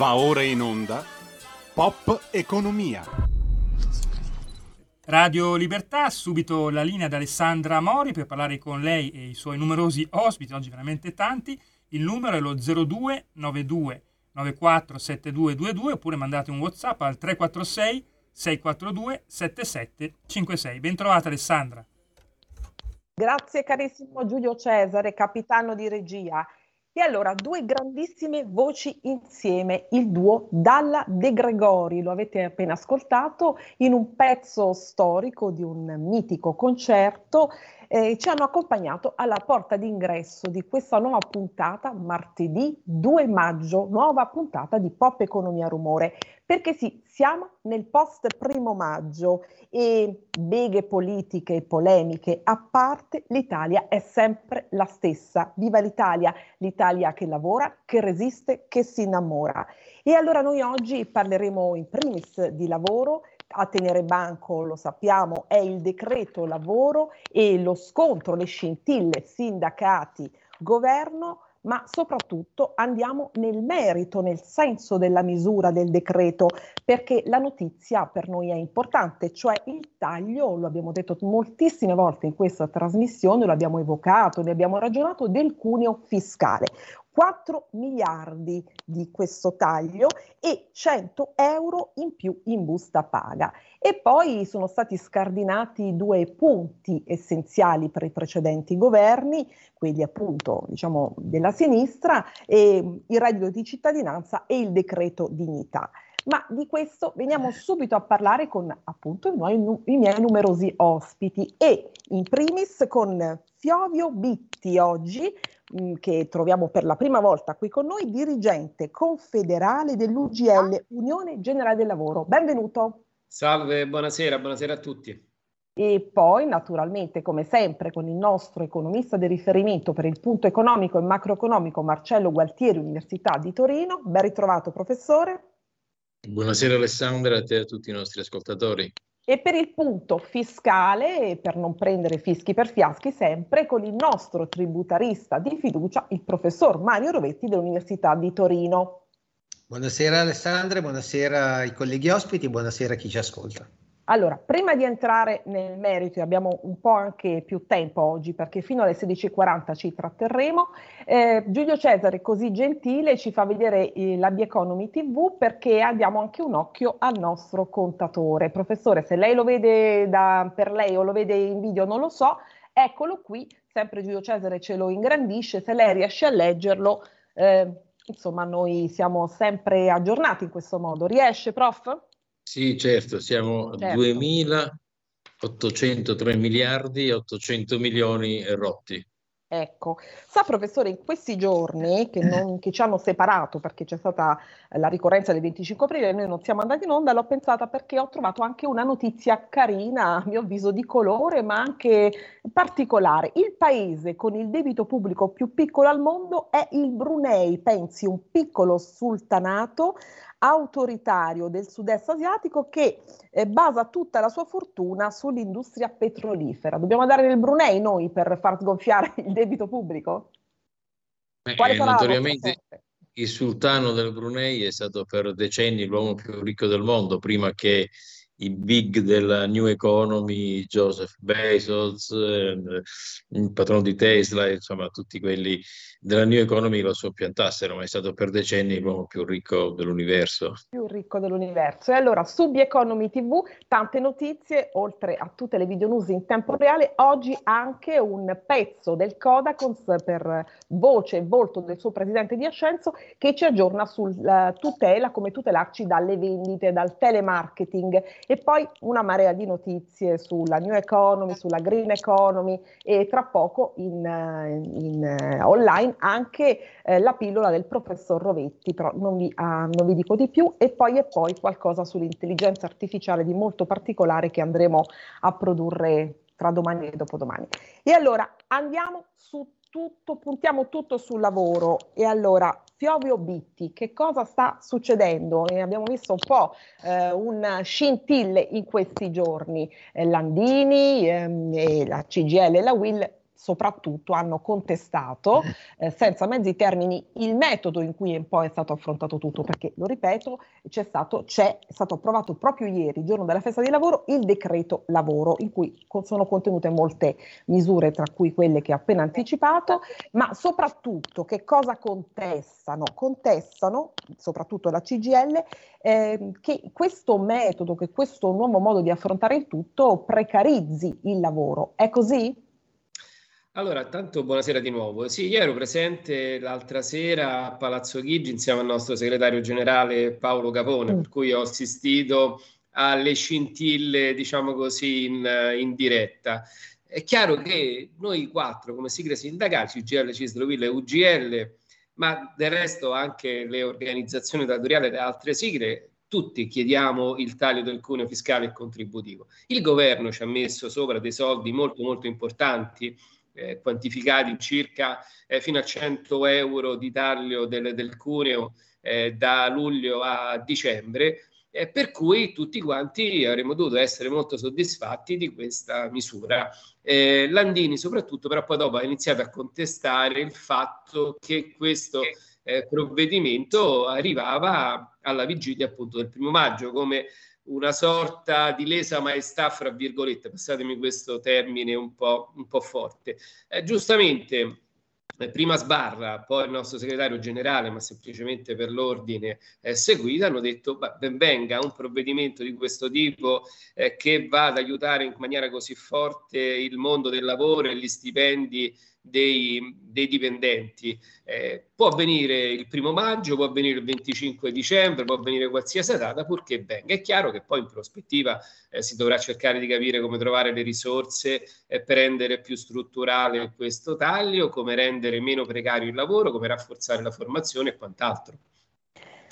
Va ora in onda Pop Economia. Radio Libertà, subito la linea ad Alessandra Mori per parlare con lei e i suoi numerosi ospiti, oggi veramente tanti. Il numero è lo 0292 947222 oppure mandate un WhatsApp al 346 642 7756. Bentrovata Alessandra. Grazie carissimo Giulio Cesare, capitano di regia. E allora, due grandissime voci insieme, il duo Dalla De Gregori, lo avete appena ascoltato, in un pezzo storico di un mitico concerto eh, ci hanno accompagnato alla porta d'ingresso di questa nuova puntata, martedì 2 maggio, nuova puntata di Pop Economia Rumore. Perché sì, siamo nel post primo maggio e beghe politiche e polemiche a parte, l'Italia è sempre la stessa. Viva l'Italia, l'Italia che lavora, che resiste, che si innamora. E allora noi oggi parleremo in primis di lavoro, a tenere banco, lo sappiamo, è il decreto lavoro e lo scontro, le scintille, sindacati, governo, ma soprattutto andiamo nel merito, nel senso della misura del decreto, perché la notizia per noi è importante, cioè il taglio, lo abbiamo detto moltissime volte in questa trasmissione, lo abbiamo evocato, ne abbiamo ragionato, del cuneo fiscale. 4 miliardi di questo taglio e 100 euro in più in busta paga. E poi sono stati scardinati due punti essenziali per i precedenti governi, quelli appunto diciamo della sinistra, il reddito di cittadinanza e il decreto dignità. Ma di questo veniamo subito a parlare con appunto i miei, numerosi ospiti e in primis con Fiovio Bitti oggi, mh, che troviamo per la prima volta qui con noi, dirigente confederale dell'UGL, Unione Generale del Lavoro. Benvenuto. Salve, buonasera, buonasera a tutti. E poi, naturalmente, come sempre, con il nostro economista di riferimento per il punto economico e macroeconomico, Marcello Gualtieri, Università di Torino. Ben ritrovato, professore. Buonasera Alessandra a te e a tutti i nostri ascoltatori. E per il punto fiscale, per non prendere fischi per fiaschi sempre, con il nostro tributarista di fiducia, il professor Mario Rovetti dell'Università di Torino. Buonasera Alessandra, buonasera ai colleghi ospiti, buonasera a chi ci ascolta. Allora, prima di entrare nel merito, abbiamo un po' anche più tempo oggi perché fino alle 16.40 ci tratterremo, eh, Giulio Cesare, così gentile, ci fa vedere eh, la The Economy TV perché abbiamo anche un occhio al nostro contatore. Professore, se lei lo vede da, per lei o lo vede in video non lo so, eccolo qui, sempre Giulio Cesare ce lo ingrandisce, se lei riesce a leggerlo, eh, insomma noi siamo sempre aggiornati in questo modo. Riesce, prof? Sì, certo, siamo certo. 2.803 miliardi e 800 milioni rotti. Ecco, sa professore, in questi giorni che, non, che, ci hanno separato perché c'è stata la ricorrenza del 25 aprile e noi non siamo andati in onda, l'ho pensata perché ho trovato anche una notizia carina, a mio avviso di colore, ma anche particolare. Il paese con il debito pubblico più piccolo al mondo è il Brunei, pensi, un piccolo sultanato autoritario del sud-est asiatico che eh, basa tutta la sua fortuna sull'industria petrolifera. Dobbiamo andare nel Brunei noi per far sgonfiare il debito pubblico? Beh, eh, notoriamente il sultano del Brunei è stato per decenni l'uomo più ricco del mondo, prima che i big della New Economy, Joseph Bezos, eh, il patrono di Tesla, insomma tutti quelli della New Economy lo soppiantassero, ma è stato per decenni l'uomo più ricco dell'universo. Più ricco dell'universo. E allora su The Economy TV tante notizie, oltre a tutte le video news in tempo reale, oggi anche un pezzo del Codacons per voce e volto del suo presidente di Ascenso che ci aggiorna sulla tutela, come tutelarci dalle vendite, dal telemarketing e poi una marea di notizie sulla New Economy, sulla Green Economy e tra poco in, in online anche eh, la pillola del professor Rovetti, però non vi, ah, non vi, dico di più, e poi e poi qualcosa sull'intelligenza artificiale di molto particolare che andremo a produrre tra domani e dopodomani. E allora andiamo su tutto, puntiamo tutto sul lavoro. E allora, Fiovio Bitti, che cosa sta succedendo? E abbiamo visto un po' eh, un scintille in questi giorni. Eh, Landini, ehm, la CGL e la Will soprattutto hanno contestato eh, senza mezzi termini il metodo in cui poi è stato affrontato tutto, perché lo ripeto, c'è stato, c'è stato approvato proprio ieri, giorno della festa di lavoro, il decreto lavoro, in cui sono contenute molte misure, tra cui quelle che ho appena anticipato, ma soprattutto che cosa contestano? Contestano, soprattutto la CGL, eh, che questo metodo, che questo nuovo modo di affrontare il tutto precarizzi il lavoro. È così? Allora, tanto buonasera di nuovo. Sì, io ero presente l'altra sera a Palazzo Chigi insieme al nostro segretario generale Paolo Capone, mm. per cui ho assistito alle scintille, diciamo così, in, in diretta. È chiaro che noi quattro, come sigle sindacali, UGL, Cisloville e UGL, ma del resto anche le organizzazioni datoriali e altre sigle, tutti chiediamo il taglio del cuneo fiscale e contributivo. Il governo ci ha messo sopra dei soldi molto molto importanti eh, quantificati circa eh, fino a 100 euro di taglio del, del cuneo eh, da luglio a dicembre, eh, per cui tutti quanti avremmo dovuto essere molto soddisfatti di questa misura. Eh, Landini soprattutto però poi dopo ha iniziato a contestare il fatto che questo eh, provvedimento arrivava alla vigilia appunto del primo maggio come una sorta di lesa maestà, fra virgolette, passatemi questo termine un po', un po forte. Eh, giustamente, eh, prima Sbarra, poi il nostro segretario generale, ma semplicemente per l'ordine eh, seguito, hanno detto beh, ben venga un provvedimento di questo tipo eh, che va ad aiutare in maniera così forte il mondo del lavoro e gli stipendi dei, dei dipendenti. Eh, può avvenire il primo maggio, può avvenire il 25 dicembre, può avvenire qualsiasi data, purché venga. È chiaro che poi in prospettiva eh, si dovrà cercare di capire come trovare le risorse eh, per rendere più strutturale questo taglio, come rendere meno precario il lavoro, come rafforzare la formazione e quant'altro.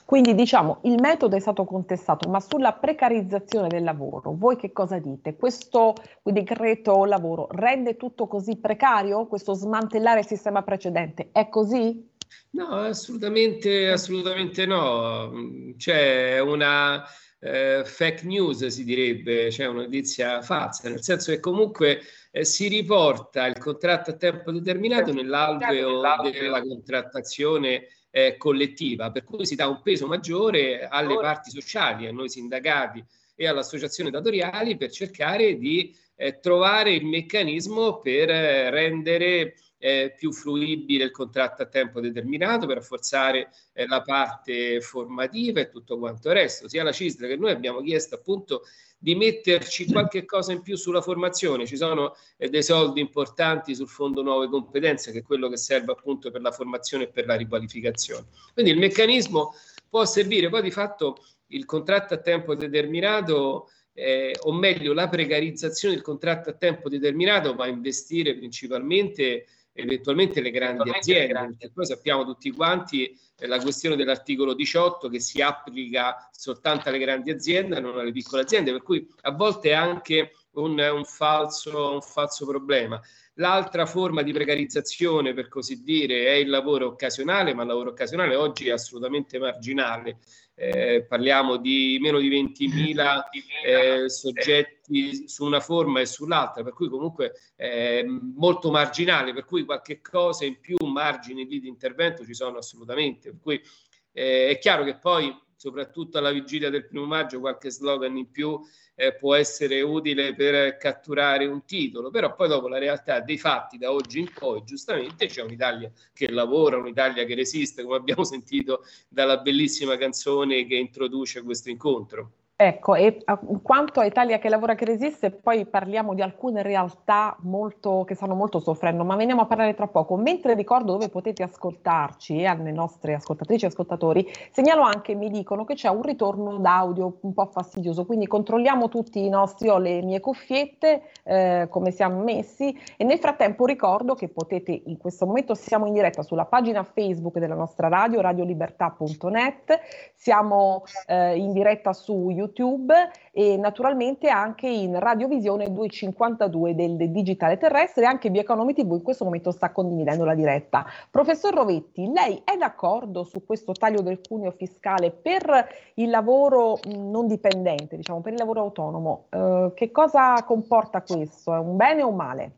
Quindi diciamo il metodo è stato contestato, ma sulla precarizzazione del lavoro, voi che cosa dite? Questo decreto lavoro rende tutto così precario? Questo smantellare il sistema precedente è così? No, assolutamente, assolutamente no. C'è una eh, fake news, si direbbe, c'è una notizia falsa, nel senso che comunque eh, si riporta il contratto a tempo determinato nell'alveo della contrattazione eh, collettiva, per cui si dà un peso maggiore alle parti sociali, a noi sindacati e alle associazioni datoriali per cercare di eh, trovare il meccanismo per eh, rendere eh, più fruibile il contratto a tempo determinato, per rafforzare eh, la parte formativa e tutto quanto il resto. Sia la CISL che noi abbiamo chiesto appunto di metterci qualche cosa in più sulla formazione. Ci sono eh, dei soldi importanti sul Fondo Nuove Competenze, che è quello che serve appunto per la formazione e per la riqualificazione. Quindi il meccanismo può servire, poi di fatto il contratto a tempo determinato eh, o meglio la precarizzazione del contratto a tempo determinato va a investire principalmente eventualmente le grandi aziende, perché poi sappiamo tutti quanti eh, la questione dell'articolo 18 che si applica soltanto alle grandi aziende e non alle piccole aziende, per cui a volte è anche un, un, falso, un falso problema. L'altra forma di precarizzazione, per così dire, è il lavoro occasionale, ma il lavoro occasionale oggi è assolutamente marginale. Eh, parliamo di meno di 20.000 eh, soggetti su una forma e sull'altra, per cui comunque è molto marginale, per cui qualche cosa in più, margini lì di intervento ci sono assolutamente. Per cui eh, è chiaro che poi, soprattutto alla vigilia del primo maggio, qualche slogan in più eh, può essere utile per catturare un titolo, però poi dopo la realtà dei fatti da oggi in poi, giustamente c'è un'Italia che lavora, un'Italia che resiste, come abbiamo sentito dalla bellissima canzone che introduce questo incontro. Ecco, e quanto a Italia che lavora che resiste, poi parliamo di alcune realtà molto, che stanno molto soffrendo, ma veniamo a parlare tra poco. Mentre ricordo dove potete ascoltarci e alle nostre ascoltatrici e ascoltatori, segnalo anche, mi dicono che c'è un ritorno d'audio un po' fastidioso, quindi controlliamo tutti i nostri, ho le mie cuffiette, eh, come siamo messi e nel frattempo ricordo che potete, in questo momento siamo in diretta sulla pagina Facebook della nostra radio, radiolibertà.net, siamo eh, in diretta su YouTube YouTube e naturalmente anche in radiovisione 252 del, digitale terrestre e anche via Economy TV in questo momento sta condividendo la diretta. Professor Rovetti, lei è d'accordo su questo taglio del cuneo fiscale per il lavoro non dipendente, diciamo per il lavoro autonomo? Eh, che cosa comporta questo? È un bene o un male?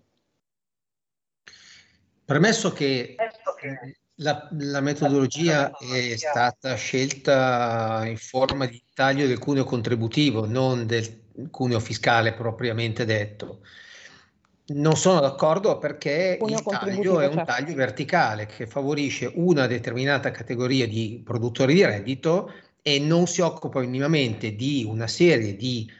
Premesso che la, la, metodologia è stata scelta in forma di taglio del cuneo contributivo, non del cuneo fiscale propriamente detto. Non sono d'accordo perché il taglio è un certo. taglio verticale che favorisce una determinata categoria di produttori di reddito e non si occupa minimamente di una serie di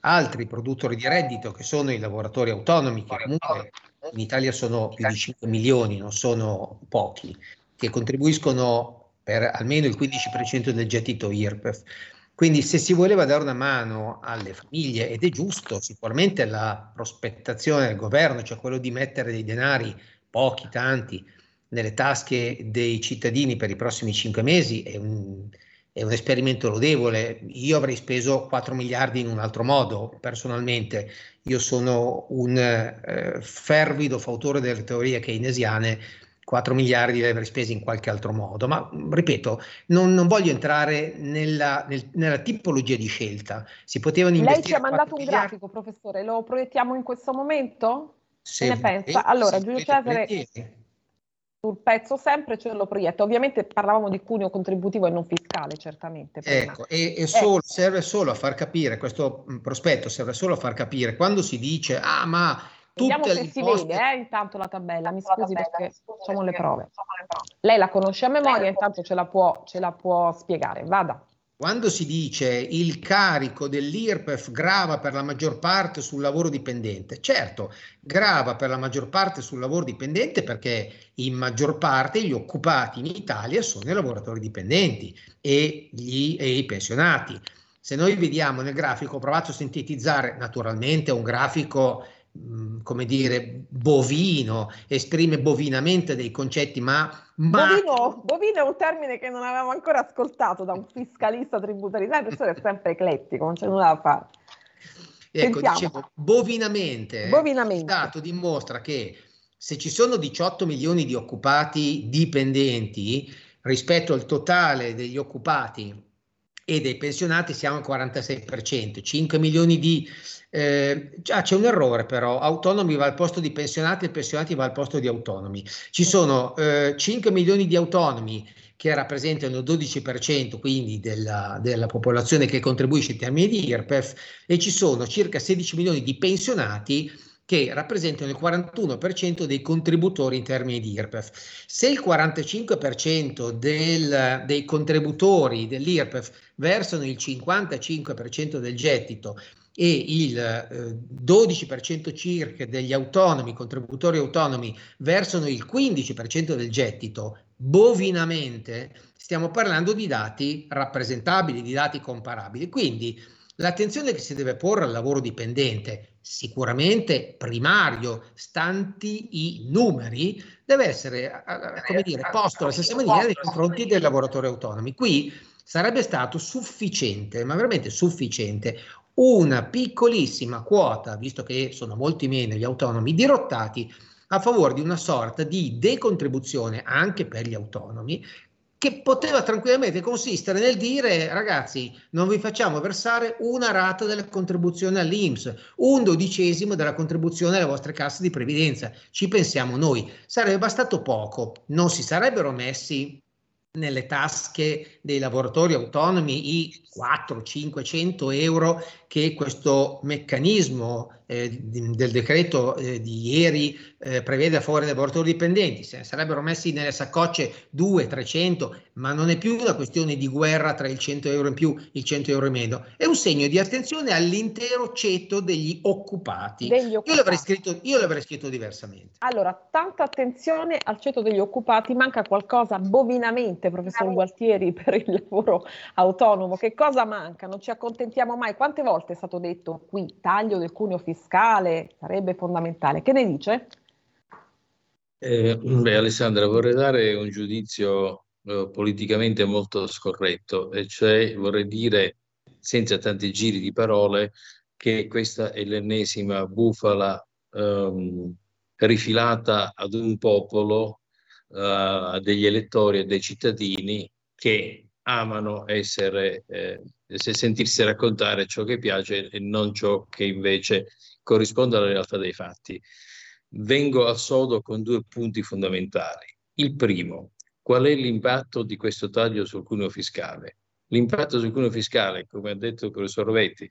altri produttori di reddito che sono i lavoratori autonomi, che comunque in Italia sono più di 5 milioni, non sono pochi, che contribuiscono per almeno il 15% del gettito IRPEF. Quindi se si voleva dare una mano alle famiglie, ed è giusto, sicuramente la prospettazione del governo, cioè quello di mettere dei denari, pochi, tanti, nelle tasche dei cittadini per i prossimi cinque mesi è un, è un esperimento lodevole. Io avrei speso 4 miliardi in un altro modo, personalmente. Io sono un eh, fervido fautore delle teorie keynesiane, 4 miliardi li avrei spesi in qualche altro modo, ma ripeto, non, non voglio entrare nella, nel, nella, tipologia di scelta. Si potevano investire. Lei ci ha mandato un miliardi. grafico, professore, lo proiettiamo in questo momento? Se ne pensa? Allora, Giulio Cesare. Sul pezzo sempre ce lo proietta. Ovviamente parlavamo di cuneo contributivo e non fiscale, certamente. Ecco, e, e solo, eh. serve solo a far capire, questo prospetto serve solo a far capire quando si dice, ah ma Vediamo se si vede eh, intanto la tabella, mi scusi tabella, perché facciamo le prove. Lei la conosce a memoria, intanto ce la può, ce la può spiegare. Vada. Quando si dice il carico dell'IRPEF grava per la maggior parte sul lavoro dipendente, certo, grava per la maggior parte sul lavoro dipendente perché in maggior parte gli occupati in Italia sono i lavoratori dipendenti e, gli, e i pensionati. Se noi vediamo nel grafico, ho provato a sintetizzare, naturalmente è un grafico come dire, bovino, esprime bovinamente dei concetti, ma... ma... Bovino, bovino, è un termine che non avevamo ancora ascoltato da un fiscalista tributario, il professore è sempre eclettico, non c'è nulla da fare. Ecco, Sentiamo. dicevo, bovinamente, bovinamente, il dato dimostra che se ci sono 18 milioni di occupati dipendenti rispetto al totale degli occupati e dei pensionati siamo al 46%, 5 milioni di eh, ah, c'è un errore però, autonomi va al posto di pensionati e pensionati va al posto di autonomi. Ci sono eh, 5 milioni di autonomi che rappresentano il 12% quindi della, della, popolazione che contribuisce in termini di IRPEF e ci sono circa 16 milioni di pensionati che rappresentano il 41% dei contributori in termini di IRPEF. Se il 45% del, dei contributori dell'IRPEF versano il 55% del gettito e il eh, 12% circa degli autonomi, contributori autonomi, versano il 15% del gettito, bovinamente stiamo parlando di dati rappresentabili, di dati comparabili. Quindi l'attenzione che si deve porre al lavoro dipendente, sicuramente primario, stanti i numeri, deve essere, come dire, posto alla stessa maniera nei confronti dei lavoratori autonomi. Qui sarebbe stato sufficiente, ma veramente sufficiente, una piccolissima quota, visto che sono molti meno gli autonomi dirottati, a favore di una sorta di decontribuzione anche per gli autonomi che poteva tranquillamente consistere nel dire ragazzi non vi facciamo versare una rata della contribuzione all'Inps, un dodicesimo della contribuzione alle vostre casse di previdenza, ci pensiamo noi, sarebbe bastato poco, non si sarebbero messi nelle tasche dei lavoratori autonomi i 400-500 euro che questo meccanismo eh, del decreto eh, di ieri eh, prevede a favore dei lavoratori dipendenti, se ne sarebbero messi nelle saccocce 200-300, ma non è più una questione di guerra tra il 100 euro in più e il 100 euro in meno, è un segno di attenzione all'intero ceto degli occupati. Degli occupati. Io, l'avrei scritto, io l'avrei scritto diversamente. Allora, tanta attenzione al ceto degli occupati, manca qualcosa bovinamente, professor Gualtieri, per il lavoro autonomo. Che cosa manca? Non ci accontentiamo mai. Quante volte è stato detto qui taglio del cuneo fiscale sarebbe fondamentale? Che ne dice? Eh, beh, Alessandra, vorrei dare un giudizio eh, politicamente molto scorretto, e cioè vorrei dire, senza tanti giri di parole, che questa è l'ennesima bufala ehm, rifilata ad un popolo, eh, degli elettori e dei cittadini che amano essere, eh, sentirsi raccontare ciò che piace e non ciò che invece corrisponde alla realtà dei fatti. vengo al sodo con due punti fondamentali. Il primo, qual è l'impatto di questo taglio sul cuneo fiscale? L'impatto sul cuneo fiscale, come ha detto il professor Rovetti,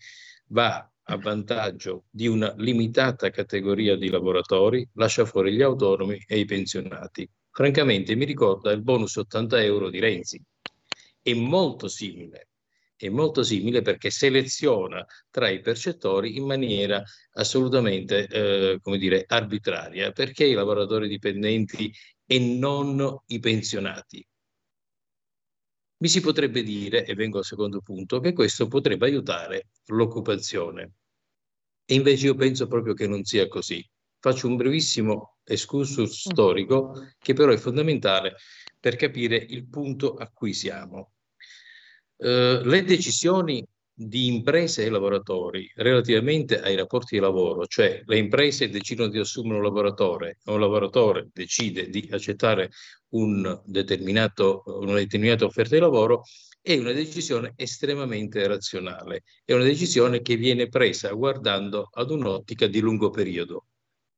va a vantaggio di una limitata categoria di lavoratori, lascia fuori gli autonomi e i pensionati. Francamente mi ricorda il bonus 80 euro di Renzi. È molto simile, è molto simile perché seleziona tra i percettori in maniera assolutamente, eh, come dire, arbitraria, perché i lavoratori dipendenti e non i pensionati. Mi si potrebbe dire, e vengo al secondo punto, che questo potrebbe aiutare l'occupazione. E invece io penso proprio che non sia così. Faccio un brevissimo excursus mm. storico che però è fondamentale per capire il punto a cui siamo. Uh, le decisioni di imprese e lavoratori relativamente ai rapporti di lavoro, cioè le imprese decidono di assumere un lavoratore un lavoratore decide di accettare un una determinata offerta di lavoro, è una decisione estremamente razionale, è una decisione che viene presa guardando ad un'ottica di lungo periodo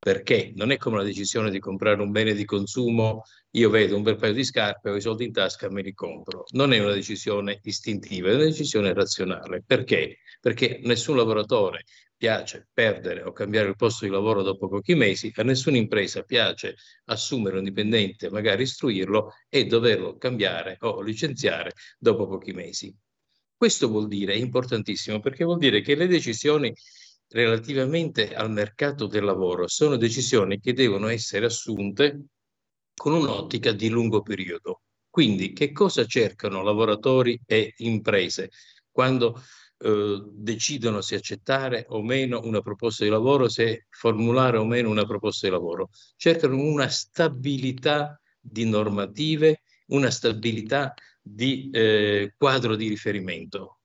perché non è come la decisione di comprare un bene di consumo, io vedo un bel paio di scarpe, ho i soldi in tasca, me li compro. Non è una decisione istintiva, è una decisione razionale. Perché? Perché nessun lavoratore piace perdere o cambiare il posto di lavoro dopo pochi mesi, a nessuna impresa piace assumere un dipendente, magari istruirlo e doverlo cambiare o licenziare dopo pochi mesi. Questo vuol dire, è importantissimo, perché vuol dire che le decisioni relativamente al mercato del lavoro sono decisioni che devono essere assunte con un'ottica di lungo periodo. Quindi che cosa cercano lavoratori e imprese quando eh, decidono se accettare o meno una proposta di lavoro, se formulare o meno una proposta di lavoro? Cercano una stabilità di normative, una stabilità di eh, quadro di riferimento.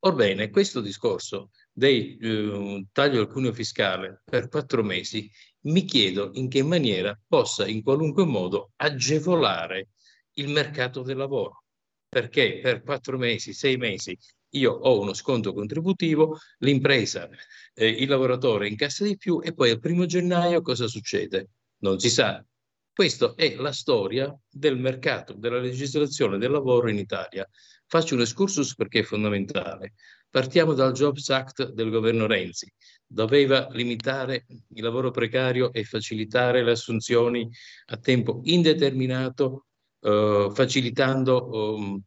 Orbene, questo discorso dei eh, taglio al cuneo fiscale per quattro mesi, mi chiedo in che maniera possa in qualunque modo agevolare il mercato del lavoro. Perché per quattro mesi, sei mesi, io ho uno sconto contributivo, l'impresa, eh, il lavoratore incassa di più e poi al primo gennaio cosa succede? Non si sa. Questa è la storia del mercato, della legislazione del lavoro in Italia. Faccio un excursus perché è fondamentale. Partiamo dal Jobs Act del governo Renzi. Doveva limitare il lavoro precario e facilitare le assunzioni a tempo indeterminato, eh, facilitando um,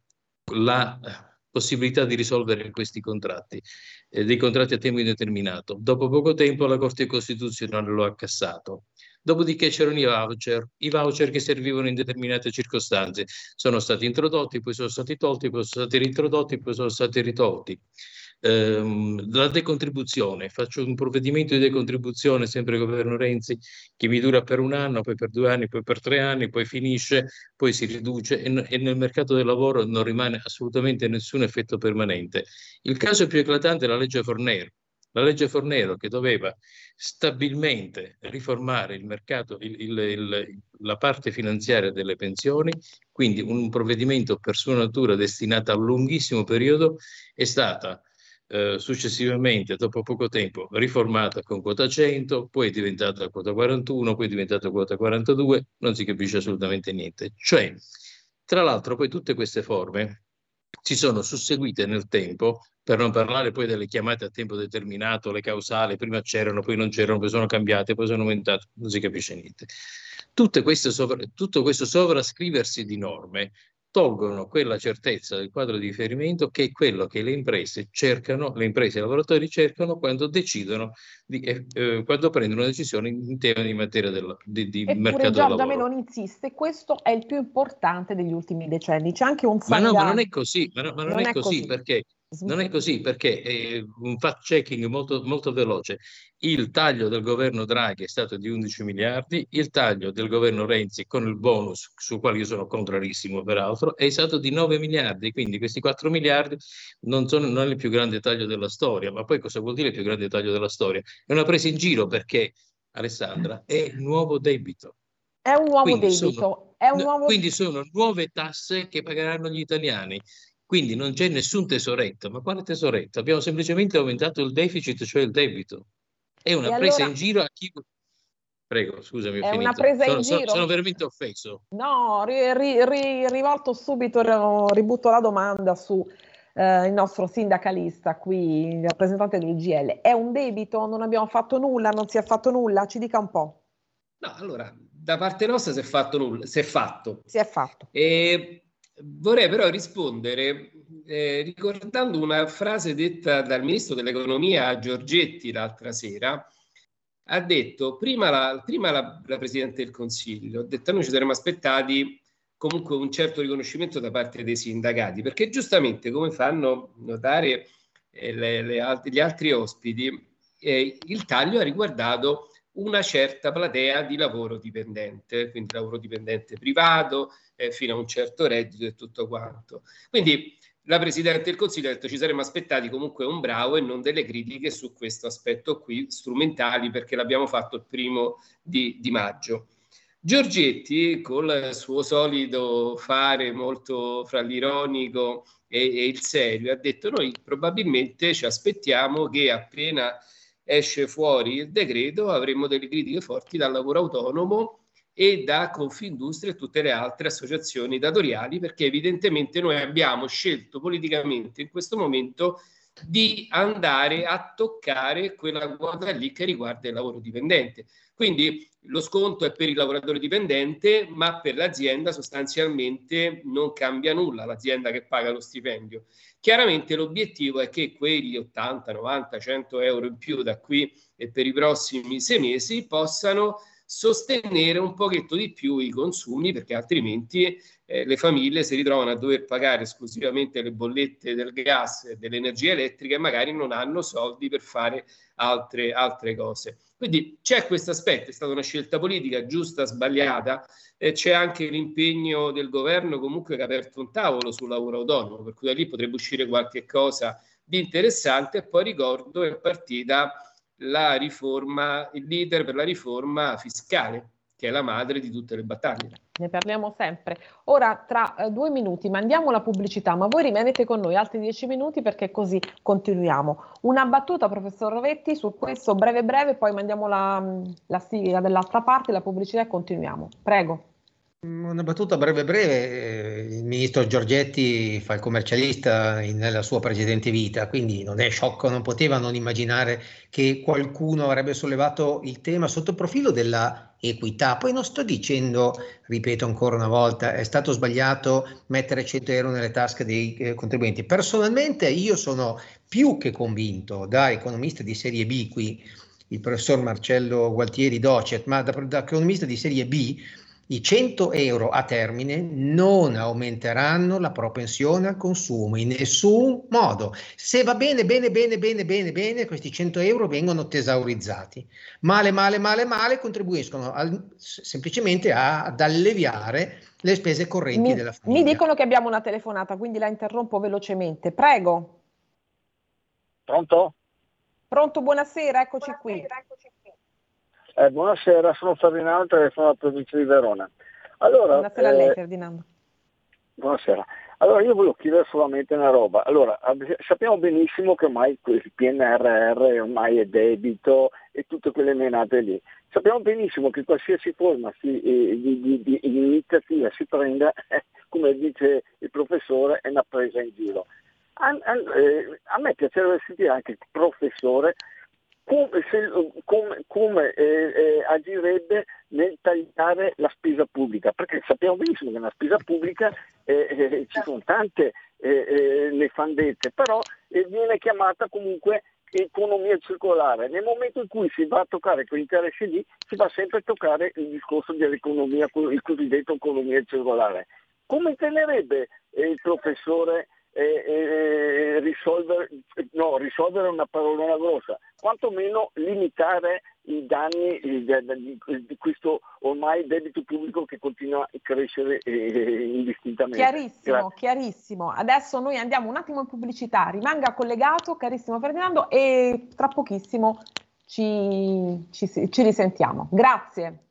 la possibilità di risolvere questi contratti, eh, dei contratti a tempo indeterminato. Dopo poco tempo la Corte Costituzionale lo ha cassato. Dopodiché c'erano i voucher, i voucher che servivano in determinate circostanze. Sono stati introdotti, poi sono stati tolti, poi sono stati rintrodotti, poi sono stati ritolti. Ehm, la decontribuzione, faccio un provvedimento di decontribuzione, sempre governo Renzi, che mi dura per un anno, poi per due anni, poi per tre anni, poi finisce, poi si riduce e nel mercato del lavoro non rimane assolutamente nessun effetto permanente. Il caso più eclatante è la legge Fornero la legge Fornero che doveva stabilmente riformare il mercato, il, il, il, la parte finanziaria delle pensioni, quindi un provvedimento per sua natura destinato a un lunghissimo periodo, è stata eh, successivamente, dopo poco tempo, riformata con quota 100, poi è diventata quota 41, poi è diventata quota 42, non si capisce assolutamente niente. Cioè, tra l'altro, poi tutte queste forme si sono susseguite nel tempo, per non parlare poi delle chiamate a tempo determinato, le causali, prima c'erano, poi non c'erano, poi sono cambiate, poi sono aumentate, non si capisce niente. Sovra, tutto questo sovrascriversi di norme tolgono quella certezza del quadro di riferimento che è quello che le imprese cercano, le imprese e i lavoratori cercano quando decidono, di, eh, eh quando prendono decisioni in tema di materia del, di, di Eppure mercato Giorgia del lavoro. non insiste, questo è il più importante degli ultimi decenni. C'è anche un Ma no, ma non è così, ma, no, ma non, non, è, così, così. perché non è così perché eh, un fact checking molto, molto veloce. Il taglio del governo Draghi è stato di 11 miliardi, il taglio del governo Renzi con il bonus, sul quale io sono contrarissimo peraltro, è stato di 9 miliardi. Quindi questi 4 miliardi non, sono, non è il più grande taglio della storia. Ma poi cosa vuol dire il più grande taglio della storia? È una presa in giro perché, Alessandra, è nuovo debito. È un nuovo quindi debito. Sono, è un nuovo... Quindi sono nuove tasse che pagheranno gli italiani. Quindi non c'è nessun tesoretto, ma quale tesoretto? Abbiamo semplicemente aumentato il deficit, cioè il debito. È una e presa allora... in giro a chi... Prego, scusami. È una presa sono, in sono, giro. Sono veramente offeso. No, ri, ri, ri, rivolto subito, ributto la domanda su eh, il nostro sindacalista qui, il rappresentante del GL. È un debito? Non abbiamo fatto nulla? Non si è fatto nulla? Ci dica un po'. No, allora, da parte nostra si è fatto nulla, si è fatto. Si è fatto. E vorrei però rispondere eh, ricordando una frase detta dal ministro dell'economia Giorgetti l'altra sera, ha detto prima la, prima la, la Presidente del Consiglio, ha detto noi ci saremmo aspettati comunque un certo riconoscimento da parte dei sindacati, perché giustamente come fanno notare eh, le, le, gli altri ospiti, eh, il taglio ha riguardato una certa platea di lavoro dipendente, quindi lavoro dipendente privato, eh, fino a un certo reddito e tutto quanto. Quindi la Presidente del Consiglio ha detto ci saremmo aspettati comunque un bravo e non delle critiche su questo aspetto qui, strumentali, perché l'abbiamo fatto il primo di, di maggio. Giorgetti, col suo solito fare molto fra l'ironico e, e, il serio, ha detto noi probabilmente ci aspettiamo che appena esce fuori il decreto avremo delle critiche forti dal lavoro autonomo e da Confindustria e tutte le altre associazioni datoriali, perché evidentemente noi abbiamo scelto politicamente in questo momento di andare a toccare quella quota lì che riguarda il lavoro dipendente. Quindi lo sconto è per il lavoratore dipendente, ma per l'azienda sostanzialmente non cambia nulla, l'azienda che paga lo stipendio. Chiaramente l'obiettivo è che quegli 80, 90, 100 euro in più da qui e per i prossimi sei mesi possano sostenere un pochetto di più i consumi perché altrimenti eh, le famiglie si ritrovano a dover pagare esclusivamente le bollette del gas e dell'energia elettrica e magari non hanno soldi per fare altre, altre cose. Quindi c'è questo aspetto, è stata una scelta politica giusta, sbagliata, eh, c'è anche l'impegno del governo comunque che ha aperto un tavolo sul lavoro autonomo, per cui da lì potrebbe uscire qualche cosa di interessante e poi ricordo è partita la riforma, il leader per la riforma fiscale, che è la madre di tutte le battaglie. Ne parliamo sempre. Ora, tra eh, due minuti, mandiamo la pubblicità, ma voi rimanete con noi altri dieci minuti perché così continuiamo. Una battuta, professor Rovetti, su questo breve breve, poi mandiamo la, la sigla dell'altra parte, la pubblicità e continuiamo. Prego. Una battuta breve breve, il ministro Giorgetti fa il commercialista nella sua precedente vita, quindi non è sciocco, non poteva non immaginare che qualcuno avrebbe sollevato il tema sotto il profilo della equità. Poi non sto dicendo, ripeto ancora una volta, è stato sbagliato mettere 100 euro nelle tasche dei eh, contribuenti. Personalmente io sono più che convinto da economista di serie B qui, il professor Marcello Gualtieri Docet, ma da, da economista di serie B, i 100 euro a termine non aumenteranno la propensione al consumo in nessun modo. Se va bene, bene, bene, bene, bene, bene, questi 100 euro vengono tesaurizzati. Male, male, male, male contribuiscono al, semplicemente a, ad alleviare le spese correnti mi, della famiglia. Mi dicono che abbiamo una telefonata, quindi la interrompo velocemente. Prego. Pronto? Pronto, buonasera, eccoci qui. Eh, buonasera, sono Ferdinando, telefono dalla provincia di Verona. Allora, buonasera a lei eh, Ferdinando. Buonasera. Allora io volevo chiedere solamente una roba. Allora, sappiamo benissimo che ormai il PNRR ormai è debito e tutte quelle menate lì. Sappiamo benissimo che qualsiasi forma si, eh, di, di, di, iniziativa si prenda, eh, come dice il professore, è una presa in giro. A, a, eh, a me piacerebbe sentire anche il professore come, se, come, come eh, eh, agirebbe nel tagliare la spesa pubblica, perché sappiamo benissimo che nella spesa pubblica eh, eh ci sono tante nefandezze, eh, però eh, viene chiamata comunque economia circolare. Nel momento in cui si va a toccare quegli interessi lì, si va sempre a toccare il discorso dell'economia, il cosiddetto economia circolare. Come tenerebbe il professore eh, eh, risolvere, no, risolvere una parolona grossa, quantomeno limitare i danni di, di, questo ormai debito pubblico che continua a crescere eh, indistintamente. Chiarissimo, Grazie. chiarissimo. Adesso noi andiamo un attimo in pubblicità, rimanga collegato carissimo Ferdinando e tra pochissimo ci, ci, ci risentiamo. Grazie.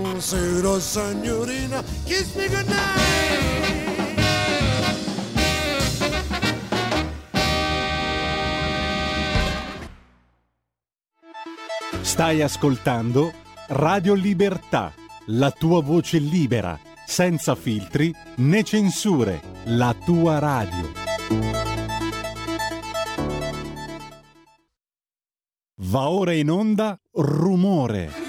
Buonasera signorina, kiss me goodnight. Stai ascoltando Radio Libertà, la tua voce libera, senza filtri né censure, la tua radio. Va ora in onda rumore.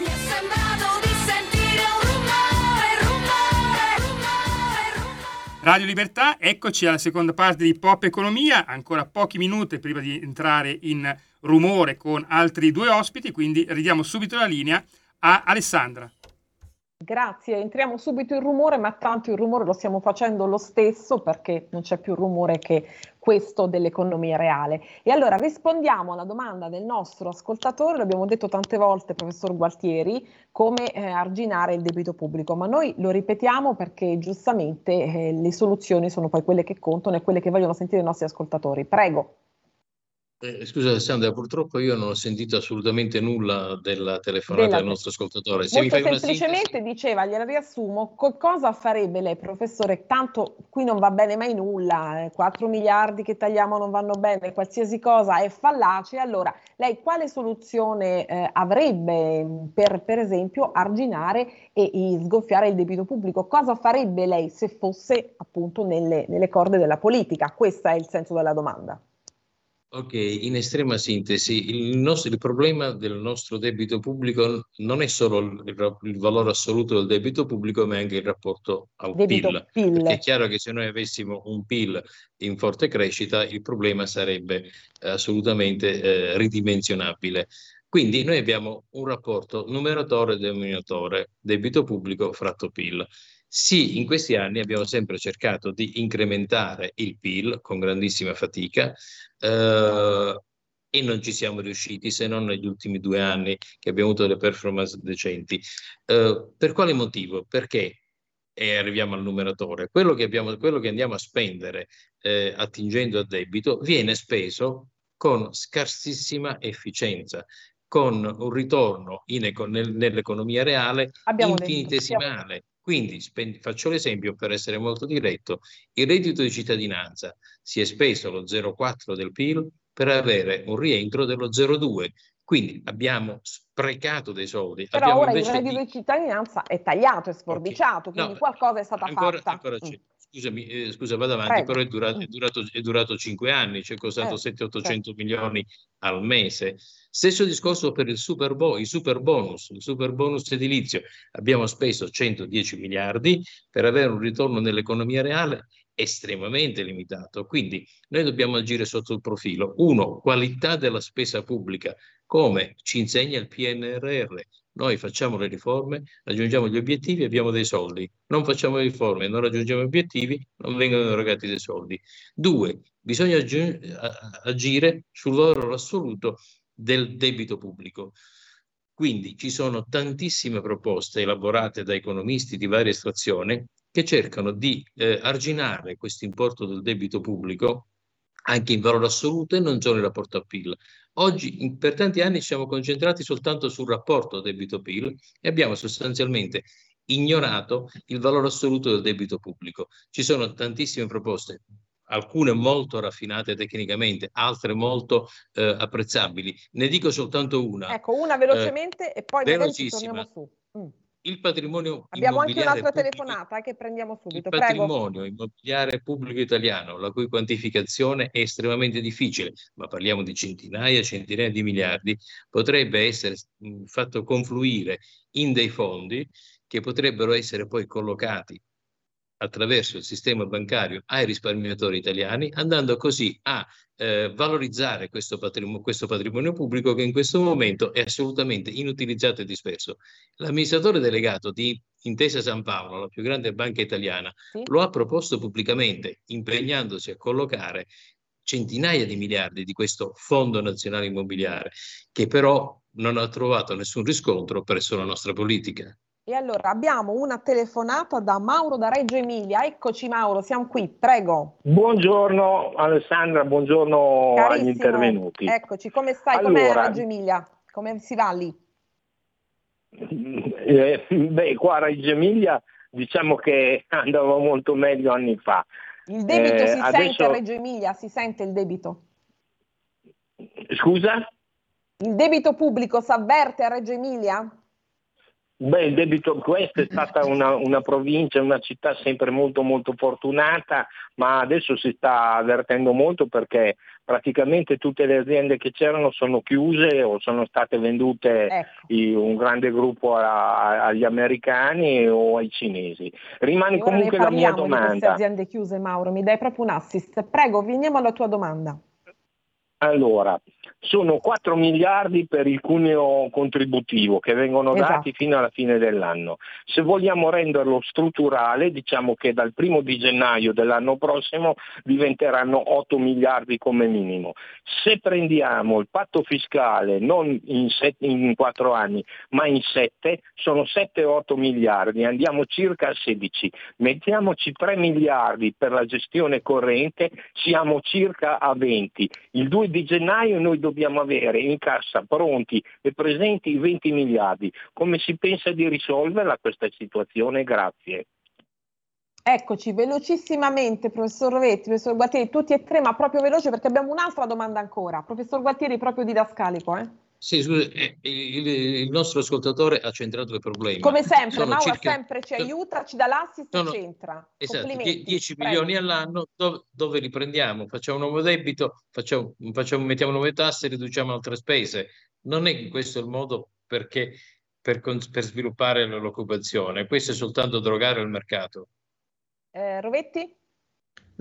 Radio Libertà, eccoci alla seconda parte di Pop Economia, ancora pochi minuti prima di entrare in rumore con altri due ospiti, quindi ridiamo subito la linea a Alessandra. Grazie, entriamo subito in rumore, ma tanto il rumore lo stiamo facendo lo stesso perché non c'è più rumore che questo dell'economia reale. E allora rispondiamo alla domanda del nostro ascoltatore, l'abbiamo detto tante volte, professor Gualtieri, come eh, arginare il debito pubblico, ma noi lo ripetiamo perché giustamente eh, le soluzioni sono poi quelle che contano e quelle che vogliono sentire i nostri ascoltatori. Prego. Eh, scusa Alessandra, purtroppo io non ho sentito assolutamente nulla della telefonata della... del nostro ascoltatore. Se Molto semplicemente sintesi... diceva, gliela riassumo, co- cosa farebbe lei professore? Tanto qui non va bene mai nulla, eh, 4 miliardi che tagliamo non vanno bene, qualsiasi cosa è fallace, allora lei quale soluzione eh, avrebbe per, per esempio arginare e, e, sgonfiare il debito pubblico? Cosa farebbe lei se fosse appunto nelle, nelle corde della politica? Questo è il senso della domanda. Ok, in estrema sintesi, il, nostro, il, problema del nostro debito pubblico non è solo il, il, valore assoluto del debito pubblico, ma anche il rapporto al PIL. PIL. È chiaro che se noi avessimo un PIL in forte crescita, il problema sarebbe eh, assolutamente eh, ridimensionabile. Quindi noi abbiamo un rapporto numeratore e denominatore, debito pubblico fratto PIL. Sì, in questi anni abbiamo sempre cercato di incrementare il PIL con grandissima fatica eh, e non ci siamo riusciti se non negli ultimi due anni che abbiamo avuto delle performance decenti. Eh, per quale motivo? Perché e arriviamo al numeratore, quello che, abbiamo, quello che andiamo a spendere eh, attingendo a debito viene speso con scarsissima efficienza, con un ritorno in, nel, nell'economia reale abbiamo infinitesimale. Quindi spend- faccio l'esempio per essere molto diretto, il reddito di cittadinanza si è speso lo 0,4 del PIL per avere un rientro dello 0,2. Quindi abbiamo sprecato dei soldi. Però abbiamo ora il reddito di... di cittadinanza è tagliato, è sforbiciato, okay. quindi no, qualcosa è stata ancora, fatta. Ancora mm. Scusami, eh, scusa, vado avanti, Prego. però è durato, è, durato, è durato 5 anni, ci è costato eh, 700-800 certo. milioni al mese. Stesso discorso per il super, bo- il super bonus, il super bonus edilizio. Abbiamo speso 110 miliardi per avere un ritorno nell'economia reale estremamente limitato. Quindi noi dobbiamo agire sotto il profilo, uno, qualità della spesa pubblica, come ci insegna il PNRR. Noi facciamo le riforme, raggiungiamo gli obiettivi, abbiamo dei soldi. Non facciamo le riforme, non raggiungiamo gli obiettivi, non vengono erogati dei soldi. Due, bisogna agire sul valore assoluto del debito pubblico. Quindi ci sono tantissime proposte elaborate da economisti di varia estrazione che cercano di eh, arginare questo importo del debito pubblico anche in valore assoluto e non solo in rapporto a PIL. Oggi in, per tanti anni ci siamo concentrati soltanto sul rapporto debito-PIL e abbiamo sostanzialmente ignorato il valore assoluto del debito pubblico. Ci sono tantissime proposte alcune molto raffinate tecnicamente, altre molto eh, apprezzabili. Ne dico soltanto una. Ecco, una velocemente eh, e poi magari torniamo su. Mm. Il patrimonio Abbiamo anche un'altra pubblico, telefonata che prendiamo subito. Il patrimonio Prego. immobiliare pubblico italiano, la cui quantificazione è estremamente difficile, ma parliamo di centinaia centinaia di miliardi, potrebbe essere fatto confluire in dei fondi che potrebbero essere poi collocati attraverso il sistema bancario ai risparmiatori italiani, andando così a eh, valorizzare questo patrimonio, questo patrimonio pubblico che in questo momento è assolutamente inutilizzato e disperso. L'amministratore delegato di Intesa San Paolo, la più grande banca italiana, sì. lo ha proposto pubblicamente, impegnandosi a collocare centinaia di miliardi di questo Fondo Nazionale Immobiliare, che però non ha trovato nessun riscontro presso la nostra politica. E allora abbiamo una telefonata da Mauro da Reggio Emilia. Eccoci Mauro, siamo qui, prego. Buongiorno Alessandra, buongiorno Carissimo. agli intervenuti. Eccoci, come stai? Allora, Com'è Reggio Emilia? Come si va lì? Eh, beh, qua a Reggio Emilia diciamo che andava molto meglio anni fa. Il debito eh, si adesso... sente a Reggio Emilia? Si sente il debito? Scusa? Il debito pubblico si avverte a Reggio Emilia? Beh, il debito, questa è stata una, una, provincia, una città sempre molto molto fortunata, ma adesso si sta avvertendo molto perché praticamente tutte le aziende che c'erano sono chiuse o sono state vendute ecco. un grande gruppo a, agli americani o ai cinesi. Rimane comunque la mia domanda. Di queste aziende chiuse, Mauro, mi dai proprio un assist. Prego, veniamo alla tua domanda. Allora, sono 4 miliardi per il cuneo contributivo che vengono esatto. dati fino alla fine dell'anno. Se vogliamo renderlo strutturale, diciamo che dal primo di gennaio dell'anno prossimo diventeranno 8 miliardi come minimo. Se prendiamo il patto fiscale non in, set, in 4 anni, ma in 7, sono 7-8 miliardi, andiamo circa a 16. Mettiamoci 3 miliardi per la gestione corrente, siamo circa a 20. Il 2 di gennaio noi dobbiamo avere in cassa pronti e presenti i 20 miliardi. Come si pensa di risolverla questa situazione? Grazie. Eccoci, velocissimamente, professor Rovetti, professor Gualtieri, tutti e tre, ma proprio veloce perché abbiamo un'altra domanda ancora. Professor Gualtieri, proprio didascalico, eh? Sì, scusi, eh, il, il, nostro ascoltatore ha centrato il problema. Come sempre, Maura circa... sempre ci aiuta, ci dà l'assist e centra. Esatto, 10 milioni all'anno, dove, dove, li prendiamo? Facciamo un nuovo debito, facciamo, facciamo, mettiamo nuove tasse, riduciamo altre spese. Non è questo il modo perché, per, per sviluppare l'occupazione, questo è soltanto drogare il mercato. Eh, Rovetti?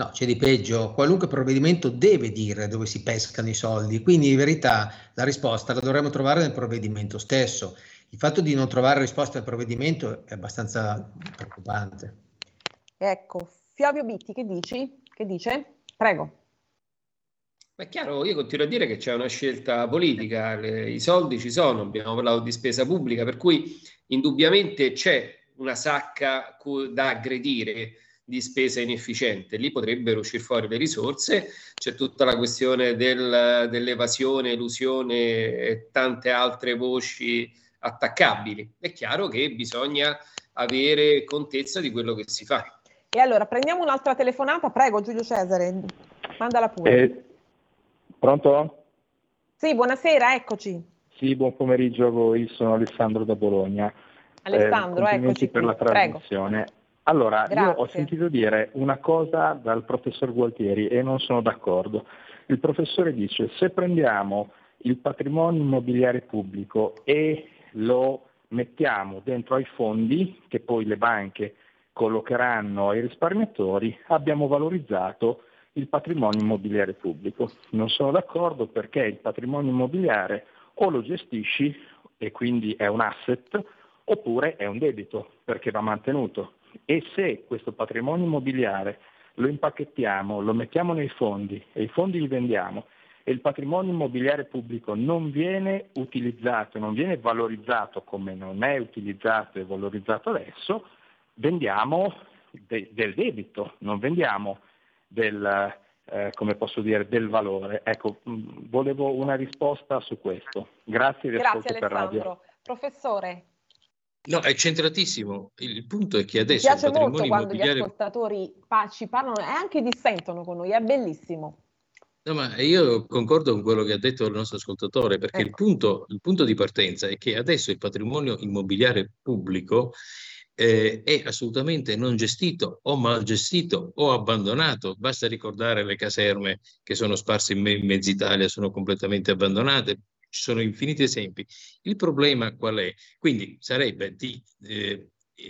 No, c'è di peggio. Qualunque provvedimento deve dire dove si pescano i soldi, quindi in verità la risposta la dovremmo trovare nel provvedimento stesso. Il fatto di non trovare risposta al provvedimento è abbastanza preoccupante. Ecco, Flavio Bitti, che dici? Che dice? Prego. È chiaro, io continuo a dire che c'è una scelta politica, le, i soldi ci sono, abbiamo parlato di spesa pubblica, per cui indubbiamente c'è una sacca da aggredire di spesa inefficiente. Lì potrebbero uscire fuori le risorse, c'è tutta la questione del, dell'evasione, elusione e tante altre voci attaccabili. È chiaro che bisogna avere contezza di quello che si fa. E allora prendiamo un'altra telefonata, prego Giulio Cesare, mandala pure. Eh, pronto? Sì, buonasera, eccoci. Sì, buon pomeriggio a voi, sono Alessandro da Bologna. Alessandro, eh, eccoci per qui. la trasmissione. Prego. Allora, Grazie. io ho sentito dire una cosa dal professor Gualtieri e non sono d'accordo. Il professore dice se prendiamo il patrimonio immobiliare pubblico e lo mettiamo dentro ai fondi che poi le banche collocheranno ai risparmiatori, abbiamo valorizzato il patrimonio immobiliare pubblico. Non sono d'accordo perché il patrimonio immobiliare o lo gestisci e quindi è un asset oppure è un debito perché va mantenuto e se questo patrimonio immobiliare lo impacchettiamo, lo mettiamo nei fondi e i fondi li vendiamo e il patrimonio immobiliare pubblico non viene utilizzato, non viene valorizzato come non è utilizzato e valorizzato adesso, vendiamo de- del debito, non vendiamo del, eh, come posso dire, del valore. Ecco, mh, volevo una risposta su questo. Grazie di Grazie Alessandro. Professore, No, è centratissimo. Il punto è che adesso Mi piace molto quando immobiliare... gli ascoltatori ci parlano e anche dissentono con noi, è bellissimo. No, ma io concordo con quello che ha detto il nostro ascoltatore, perché ecco. il, punto, il, punto, di partenza è che adesso il patrimonio immobiliare pubblico eh, è assolutamente non gestito o mal gestito o abbandonato. Basta ricordare le caserme che sono sparse in, me- in mezza Italia, sono completamente abbandonate ci sono infiniti esempi. Il problema qual è? Quindi sarebbe di eh,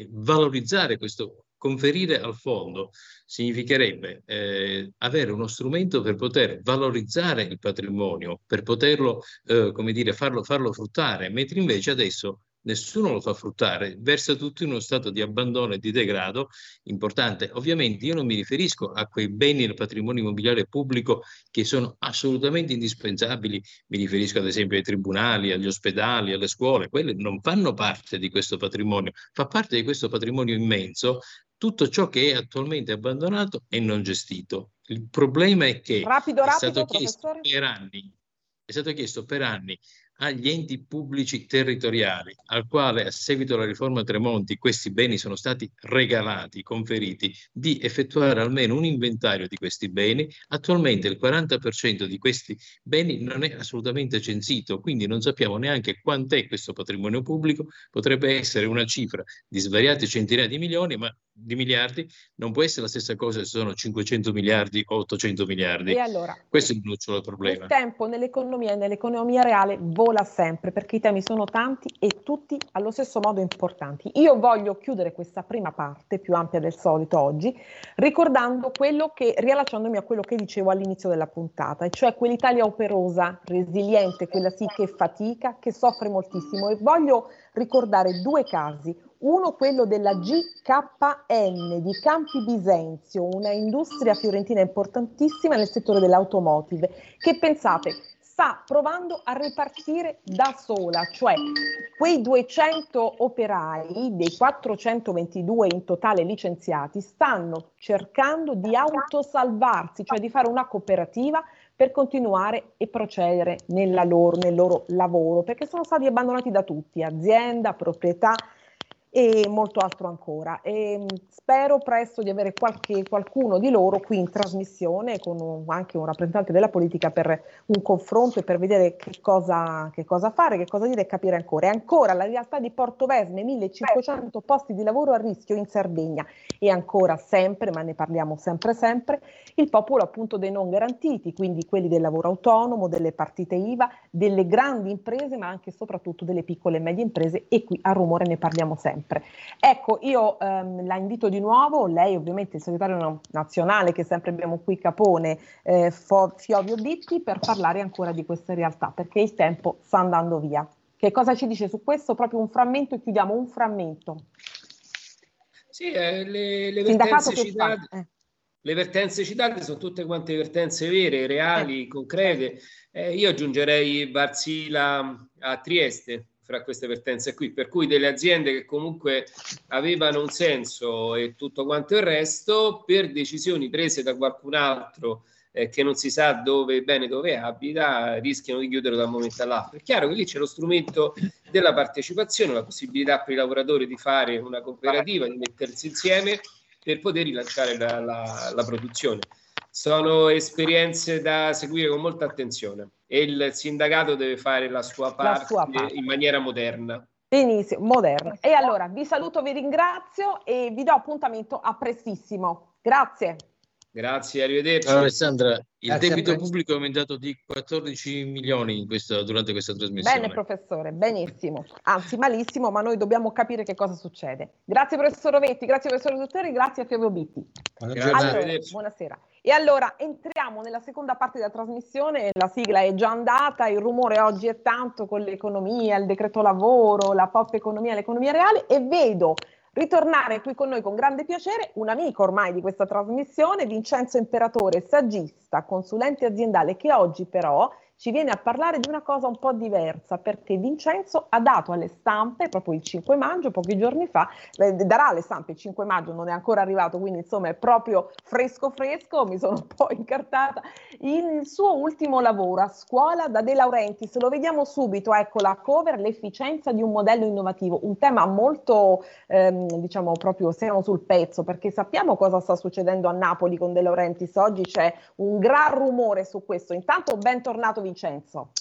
valorizzare questo Conferire al fondo significherebbe eh, avere uno strumento per poter valorizzare il patrimonio, per poterlo, eh, come dire, farlo, farlo fruttare, mentre invece adesso nessuno lo fa fruttare, versa tutto in uno stato di abbandono e di degrado importante. Ovviamente io non mi riferisco a quei beni del patrimonio immobiliare pubblico che sono assolutamente indispensabili, mi riferisco ad esempio ai tribunali, agli ospedali, alle scuole, quelle non fanno parte di questo patrimonio, fa parte di questo patrimonio immenso tutto ciò che è attualmente abbandonato e non gestito. Il problema è che rapido, è, rapido, stato chiesto per anni, è stato chiesto per anni agli enti pubblici territoriali, al quale a seguito della riforma Tremonti questi beni sono stati regalati, conferiti, di effettuare almeno un inventario di questi beni. Attualmente il 40% di questi beni non è assolutamente censito, quindi non sappiamo neanche quant'è questo patrimonio pubblico, potrebbe essere una cifra di svariate centinaia di milioni, ma di miliardi, non può essere la stessa cosa se sono 500 miliardi o 800 miliardi. E allora, Questo è il nocciolo del problema. Il tempo nell'economia e nell'economia reale vola sempre perché i temi sono tanti e tutti allo stesso modo importanti. Io voglio chiudere questa prima parte, più ampia del solito oggi, ricordando quello che, riallacciandomi a quello che dicevo all'inizio della puntata, e cioè quell'Italia operosa, resiliente, quella sì che fatica, che soffre moltissimo. E voglio ricordare due casi uno quello della GKN di Campi Bisenzio, una industria fiorentina importantissima nel settore dell'automotive, che pensate sta provando a ripartire da sola, cioè quei 200 operai dei 422 in totale licenziati stanno cercando di autosalvarsi, cioè di fare una cooperativa per continuare e procedere loro, nel loro lavoro, perché sono stati abbandonati da tutti, azienda, proprietà, e molto altro ancora. E mm, spero presto di avere qualche, qualcuno di loro qui in trasmissione con un, anche un rappresentante della politica per un confronto e per vedere che cosa, che cosa, fare, che cosa dire e capire ancora. E ancora la realtà di Portovesme, 1500 posti di lavoro a rischio in Sardegna e ancora sempre, ma ne parliamo sempre sempre, il popolo appunto dei non garantiti, quindi quelli del lavoro autonomo, delle partite IVA, delle grandi imprese, ma anche e soprattutto delle piccole e medie imprese e qui a rumore ne parliamo sempre sempre. Ecco, io ehm, la invito di nuovo, lei ovviamente il segretario nazionale che sempre abbiamo qui Capone, eh, Fiovio Bitti, per parlare ancora di queste realtà, perché il tempo sta andando via. Che cosa ci dice su questo? Proprio un frammento e chiudiamo un frammento. Sì, eh, le, le vertenze citate... Eh. Le vertenze citate sono tutte quante vertenze vere, reali, eh. concrete. Eh, io aggiungerei Barzila a Trieste, fra queste vertenze qui, per cui delle aziende che comunque avevano un senso e tutto quanto il resto, per decisioni prese da qualcun altro eh, che non si sa dove bene dove abita, rischiano di chiudere da un momento all'altro. È chiaro che lì c'è lo strumento della partecipazione, la possibilità per i lavoratori di fare una cooperativa, di mettersi insieme per poter rilanciare la, la, la produzione. Sono esperienze da seguire con molta attenzione e il sindacato deve fare la sua parte, la sua parte. in maniera moderna. Benissimo, moderna. E allora vi saluto, vi ringrazio e vi do appuntamento a prestissimo. Grazie. Grazie, arrivederci. Ciao Alessandra, il Grazie debito pubblico è aumentato di 14 milioni questa, durante questa trasmissione. Bene professore, benissimo, anzi malissimo, ma noi dobbiamo capire che cosa succede. Grazie professor Rovetti, grazie professor Dottori, grazie a Fabio Bitti. Allora, buonasera. E allora entriamo nella seconda parte della trasmissione, la sigla è già andata, il rumore oggi è tanto con l'economia, il decreto lavoro, la pop economia, l'economia reale e vedo ritornare qui con noi con grande piacere un amico ormai di questa trasmissione, Vincenzo Imperatore, saggista, consulente aziendale, che oggi però ci viene a parlare di una cosa un po' diversa perché Vincenzo ha dato alle stampe proprio il 5 maggio, pochi giorni fa, eh, darà alle stampe il 5 maggio, non è ancora arrivato, quindi insomma è proprio fresco fresco, mi sono un po' incartata, il suo ultimo lavoro a scuola da De Laurentiis, lo vediamo subito, ecco la cover, l'efficienza di un modello innovativo, un tema molto, ehm, diciamo proprio, siamo sul pezzo perché sappiamo cosa sta succedendo a Napoli con De Laurentiis, oggi c'è un gran rumore su questo, intanto bentornato Vincenzo. Vincenzo.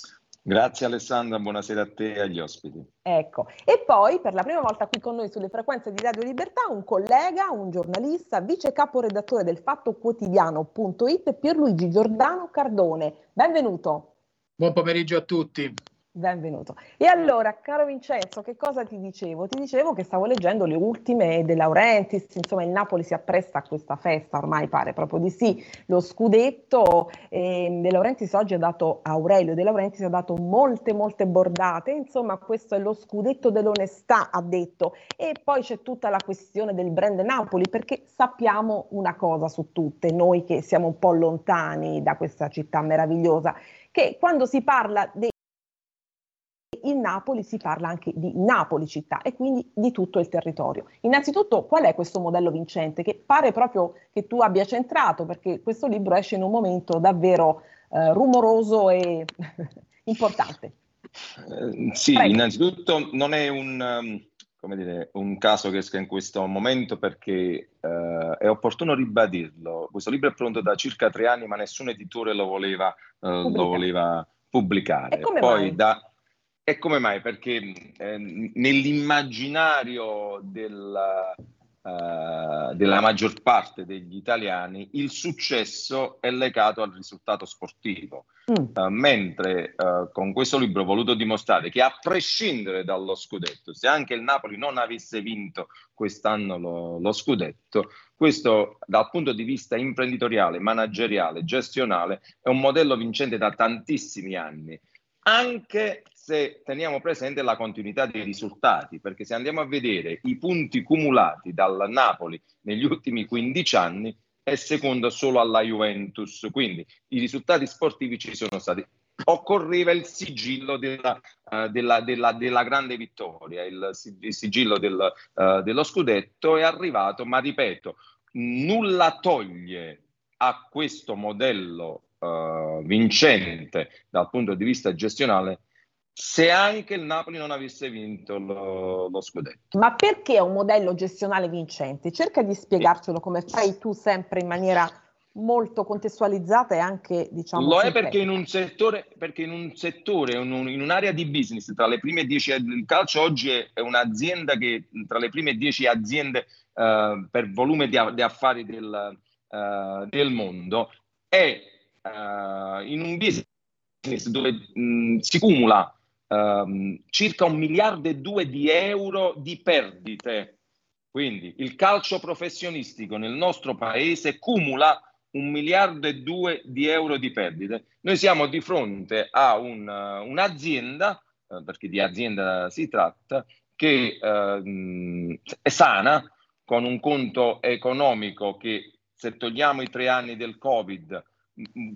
Grazie Alessandra, buonasera a te e agli ospiti. Ecco, e poi per la prima volta qui con noi sulle frequenze di Radio Libertà un collega, un giornalista, vice caporedattore del Fatto Quotidiano.it, Pierluigi Giordano Cardone. Benvenuto. Buon pomeriggio a tutti. Benvenuto. E allora, caro Vincenzo, che cosa ti dicevo? Ti dicevo che stavo leggendo le ultime De Laurentiis, insomma il Napoli si appresta a questa festa, ormai pare proprio di sì, lo scudetto, eh, De Laurentiis oggi ha dato, Aurelio De Laurentiis ha dato molte molte bordate, insomma questo è lo scudetto dell'onestà, ha detto, e poi c'è tutta la questione del brand Napoli, perché sappiamo una cosa su tutte, noi che siamo un po' lontani da questa città meravigliosa, che quando si parla dei in Napoli si parla anche di Napoli città e quindi di tutto il territorio. Innanzitutto, qual è questo modello vincente che pare proprio che tu abbia centrato perché questo libro esce in un momento davvero eh, rumoroso e importante. Eh, sì, Prego. innanzitutto non è un, um, dire, un, caso che esca in questo momento perché uh, è opportuno ribadirlo. Questo libro è pronto da circa tre anni ma nessun editore lo voleva, uh, lo voleva pubblicare. Poi mai? da e come mai? Perché eh, nell'immaginario della, uh, della maggior parte degli italiani il successo è legato al risultato sportivo. Mm. Uh, mentre uh, con questo libro ho voluto dimostrare che a prescindere dallo scudetto, se anche il Napoli non avesse vinto quest'anno lo, lo scudetto, questo dal punto di vista imprenditoriale, manageriale, gestionale è un modello vincente da tantissimi anni anche se teniamo presente la continuità dei risultati, perché se andiamo a vedere i punti cumulati dal Napoli negli ultimi 15 anni, è secondo solo alla Juventus, quindi i risultati sportivi ci sono stati. Occorreva il sigillo della, uh, della, della, della grande vittoria, il, il sigillo del, uh, dello scudetto è arrivato, ma ripeto, nulla toglie a questo modello uh, vincente dal punto di vista gestionale se anche il Napoli non avesse vinto lo, lo, scudetto. Ma perché è un modello gestionale vincente? Cerca di spiegarcelo come fai tu sempre in maniera molto contestualizzata e anche diciamo lo è perché in un settore perché in un settore in, un, in, un'area di business tra le prime dieci il calcio oggi è, un'azienda che tra le prime dieci aziende uh, per volume di, di affari del, uh, del mondo è uh, in un business dove mh, si cumula um, circa un miliardo e due di euro di perdite. Quindi il calcio professionistico nel nostro paese cumula un miliardo e due di euro di perdite. Noi siamo di fronte a un, un'azienda, uh, perché di azienda si tratta, che uh, è sana, con un conto economico che se togliamo i tre anni del Covid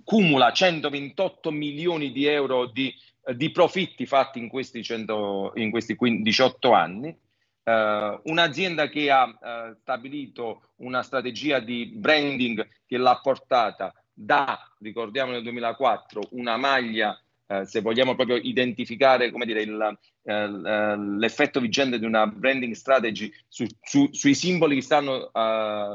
cumula 128 milioni di euro di, di profitti fatti in questi, 100, in questi 18 anni. Uh, un'azienda che ha uh, stabilito una strategia di branding che l'ha portata da, ricordiamo nel 2004, una maglia, uh, se vogliamo proprio identificare come dire, il, l'effetto vigente di una branding strategy su, su, sui simboli che stanno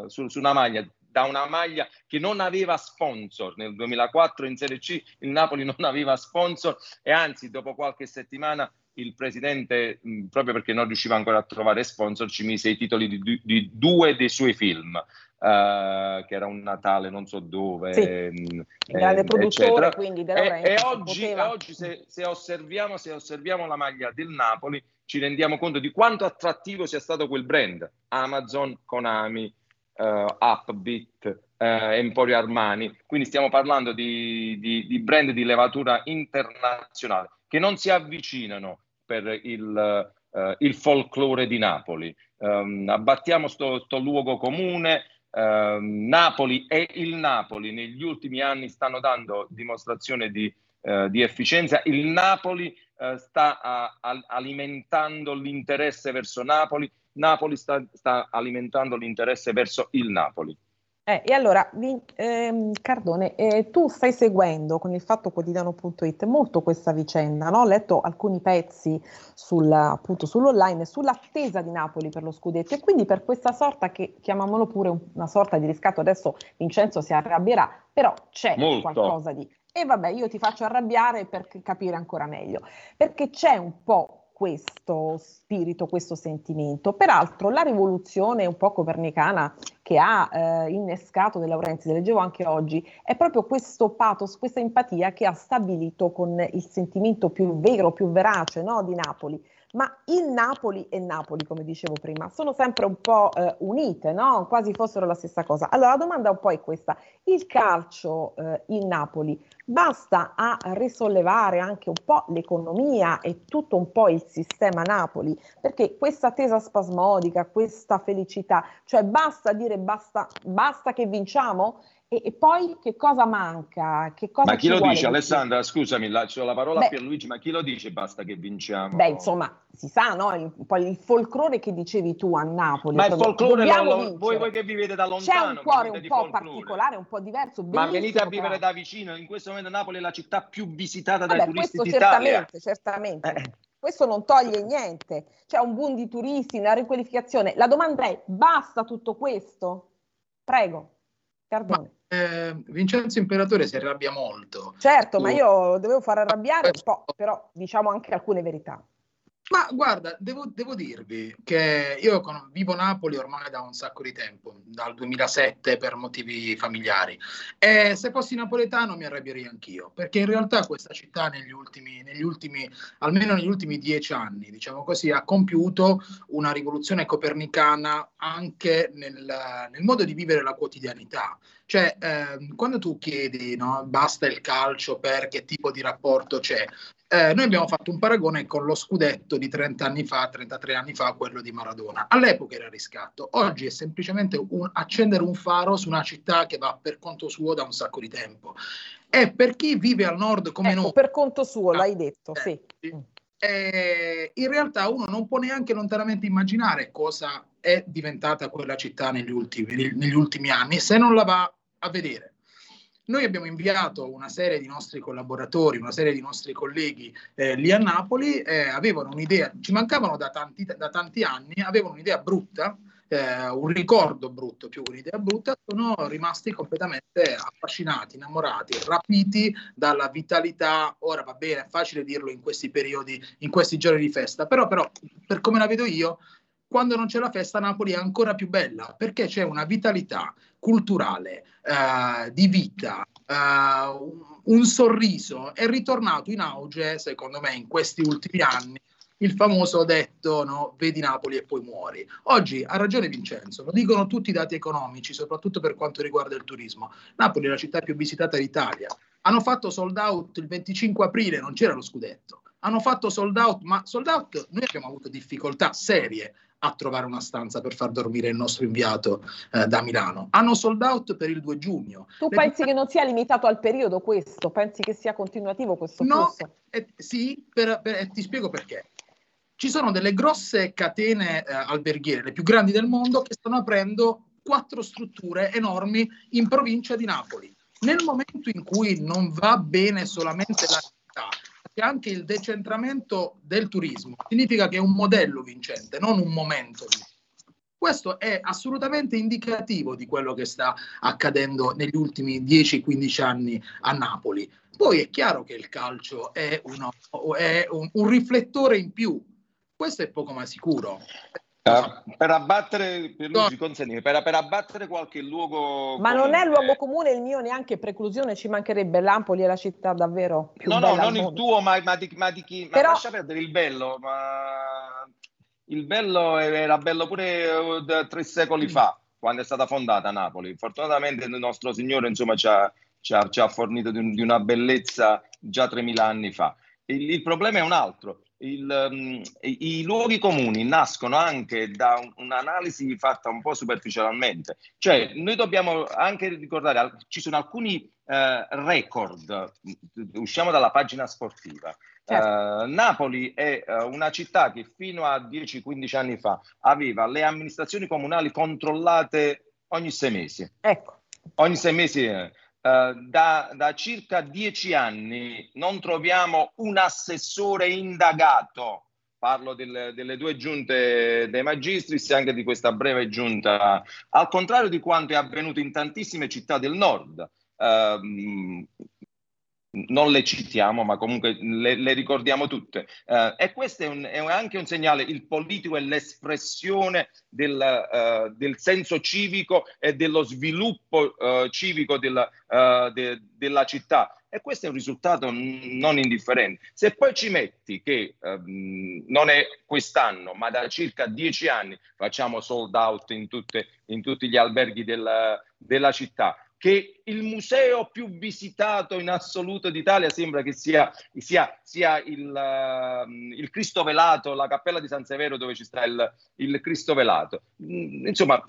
su, su una maglia da una maglia che non aveva sponsor nel 2004 in Serie C, il Napoli non aveva sponsor e anzi dopo qualche settimana il presidente, proprio perché non riusciva ancora a trovare sponsor, ci mise i titoli di, di due dei suoi film. Uh, che era un Natale non so dove, sì, mh, grande eh, produttore quindi e, e oggi, oggi se, se, osserviamo, se osserviamo la maglia del Napoli ci rendiamo conto di quanto attrattivo sia stato quel brand Amazon, Konami, uh, Upbeat, uh, Emporio Armani, quindi stiamo parlando di, di, di, brand di levatura internazionale che non si avvicinano per il, uh, il folklore di Napoli. Um, abbattiamo sto, sto luogo comune, Uh, Napoli e il Napoli negli ultimi anni stanno dando dimostrazione di, uh, di efficienza. Il Napoli sta a, a, alimentando l'interesse verso Napoli Napoli sta, sta alimentando l'interesse verso il Napoli. Eh, e allora, ehm, Cardone, eh, tu stai seguendo con il fatto quotidiano.it molto questa vicenda, no? Ho letto alcuni pezzi sul, appunto, sull'online sull'attesa di Napoli per lo scudetto e quindi per questa sorta che chiamiamolo pure una sorta di riscatto, adesso Vincenzo si arrabbierà, però c'è molto. qualcosa di... E vabbè, io ti faccio arrabbiare per capire ancora meglio, perché c'è un po' questo spirito, questo sentimento. Peraltro la rivoluzione un po' copernicana che ha eh, innescato De Laurenti, leggevo anche oggi, è proprio questo pathos, questa empatia che ha stabilito con il sentimento più vero, più verace no, di Napoli. Ma il Napoli e Napoli, come dicevo prima, sono sempre un po' eh, unite, no? quasi fossero la stessa cosa. Allora la domanda un po' è questa, il calcio eh, in Napoli basta a risollevare anche un po' l'economia e tutto un po' il sistema Napoli, perché questa attesa spasmodica, questa felicità, cioè basta dire basta, basta che vinciamo? E, e, poi che cosa manca? Che cosa ma chi lo dice, Alessandra? Scusami, lascio la parola Beh, a Pierluigi, ma chi lo dice basta che vinciamo? Beh, insomma, si sa, no? Il, poi il folklore che dicevi tu a Napoli. Ma il folklore, lo, voi, voi, che vivete da lontano. C'è un cuore un po' folklore. particolare, un po' diverso. Ma venite a vivere da vicino, in questo momento Napoli è la città più visitata Vabbè, dai turisti questo d'Italia. Certamente, certamente. Eh. Questo non toglie niente. C'è un boom di turisti, una riqualificazione. La domanda è, basta tutto questo? Prego. Cardone. Eh, Vincenzo Imperatore si arrabbia molto. Certo, tu... ma io dovevo far arrabbiare un po', però diciamo anche alcune verità. Ma guarda, devo, devo dirvi che io con, vivo Napoli ormai da un sacco di tempo, dal 2007 per motivi familiari. E se fossi napoletano mi arrabbierei anch'io, perché in realtà questa città negli ultimi, negli ultimi, almeno negli ultimi dieci anni, diciamo così, ha compiuto una rivoluzione copernicana anche nel, nel modo di vivere la quotidianità. Cioè, eh, quando tu chiedi, no, basta il calcio per che tipo di rapporto c'è, eh, noi abbiamo fatto un paragone con lo scudetto di 30 anni fa, 33 anni fa, quello di Maradona. All'epoca era riscatto, oggi è semplicemente un, accendere un faro su una città che va per conto suo da un sacco di tempo. E per chi vive al nord come ecco, noi... Per conto suo, l'hai detto, eh, sì. Eh, in realtà uno non può neanche lontanamente immaginare cosa è diventata quella città negli ultimi, negli ultimi anni se non la va a vedere. Noi abbiamo inviato una serie di nostri collaboratori, una serie di nostri colleghi eh, lì a Napoli, eh, avevano un'idea, ci mancavano da tanti, da tanti anni, avevano un'idea brutta, eh, un ricordo brutto più un'idea brutta, sono rimasti completamente affascinati, innamorati, rapiti dalla vitalità. Ora va bene, è facile dirlo in questi periodi, in questi giorni di festa, però, però per come la vedo io, quando non c'è la festa Napoli è ancora più bella perché c'è una vitalità culturale, eh, di vita, eh, un sorriso. È ritornato in auge, secondo me, in questi ultimi anni il famoso detto no, vedi Napoli e poi muori. Oggi ha ragione Vincenzo, lo dicono tutti i dati economici, soprattutto per quanto riguarda il turismo. Napoli è la città più visitata d'Italia. Hanno fatto sold out il 25 aprile, non c'era lo scudetto. Hanno fatto sold out, ma sold out noi abbiamo avuto difficoltà serie a trovare una stanza per far dormire il nostro inviato eh, da Milano. Hanno sold out per il 2 giugno. Tu Le pensi che non sia limitato al periodo questo? Pensi che sia continuativo questo no, eh, sì, per, per, eh, ti spiego perché. Ci sono delle grosse catene eh, alberghiere, le più grandi del mondo, che stanno aprendo quattro strutture enormi in provincia di Napoli. Nel momento in cui non va bene solamente la anche il decentramento del turismo significa che è un modello vincente, non un momento. Questo è assolutamente indicativo di quello che sta accadendo negli ultimi 10-15 anni a Napoli. Poi è chiaro che il calcio è, uno, è un, un riflettore in più, questo è poco ma sicuro. Uh, per abbattere, per, Luigi, consentimi, per, per, abbattere qualche luogo. Ma comune. non è luogo comune il mio, neanche preclusione, ci mancherebbe. L'Ampoli è la città davvero più no, bella. No, non il tuo, ma, ma, di, ma di chi. Però... Ma lascia perdere il bello, ma il bello era bello pure uh, tre secoli mm. fa, quando è stata fondata Napoli. Fortunatamente il nostro Signore insomma, ci, ha, ci, ha, ci ha fornito di, un, di, una bellezza già 3000 anni fa. Il, il problema è un altro il, um, i, i, luoghi comuni nascono anche da un, un'analisi fatta un po' superficialmente. Cioè, noi dobbiamo anche ricordare, ci sono alcuni uh, record, usciamo dalla pagina sportiva. Certo. Uh, Napoli è uh, una città che fino a 10-15 anni fa aveva le amministrazioni comunali controllate ogni sei mesi. Ecco. Ogni sei mesi da, da, circa dieci anni non troviamo un assessore indagato. Parlo del, delle due giunte dei magistris e anche di questa breve giunta, al contrario di quanto è avvenuto in tantissime città del nord. Uh, non le citiamo, ma comunque le, le ricordiamo tutte. Uh, e questo è, un, è, anche un segnale, il politico è l'espressione del, uh, del senso civico e dello sviluppo uh, civico della, de, della città. E questo è un risultato non indifferente. Se poi ci metti che um, non è quest'anno, ma da circa dieci anni facciamo sold out in, tutte, in tutti gli alberghi della, della città, che il museo più visitato in assoluto d'Italia sembra che sia, sia, sia il, uh, il, Cristo Velato, la cappella di San Severo dove ci sta il, il Cristo Velato. Mm, insomma,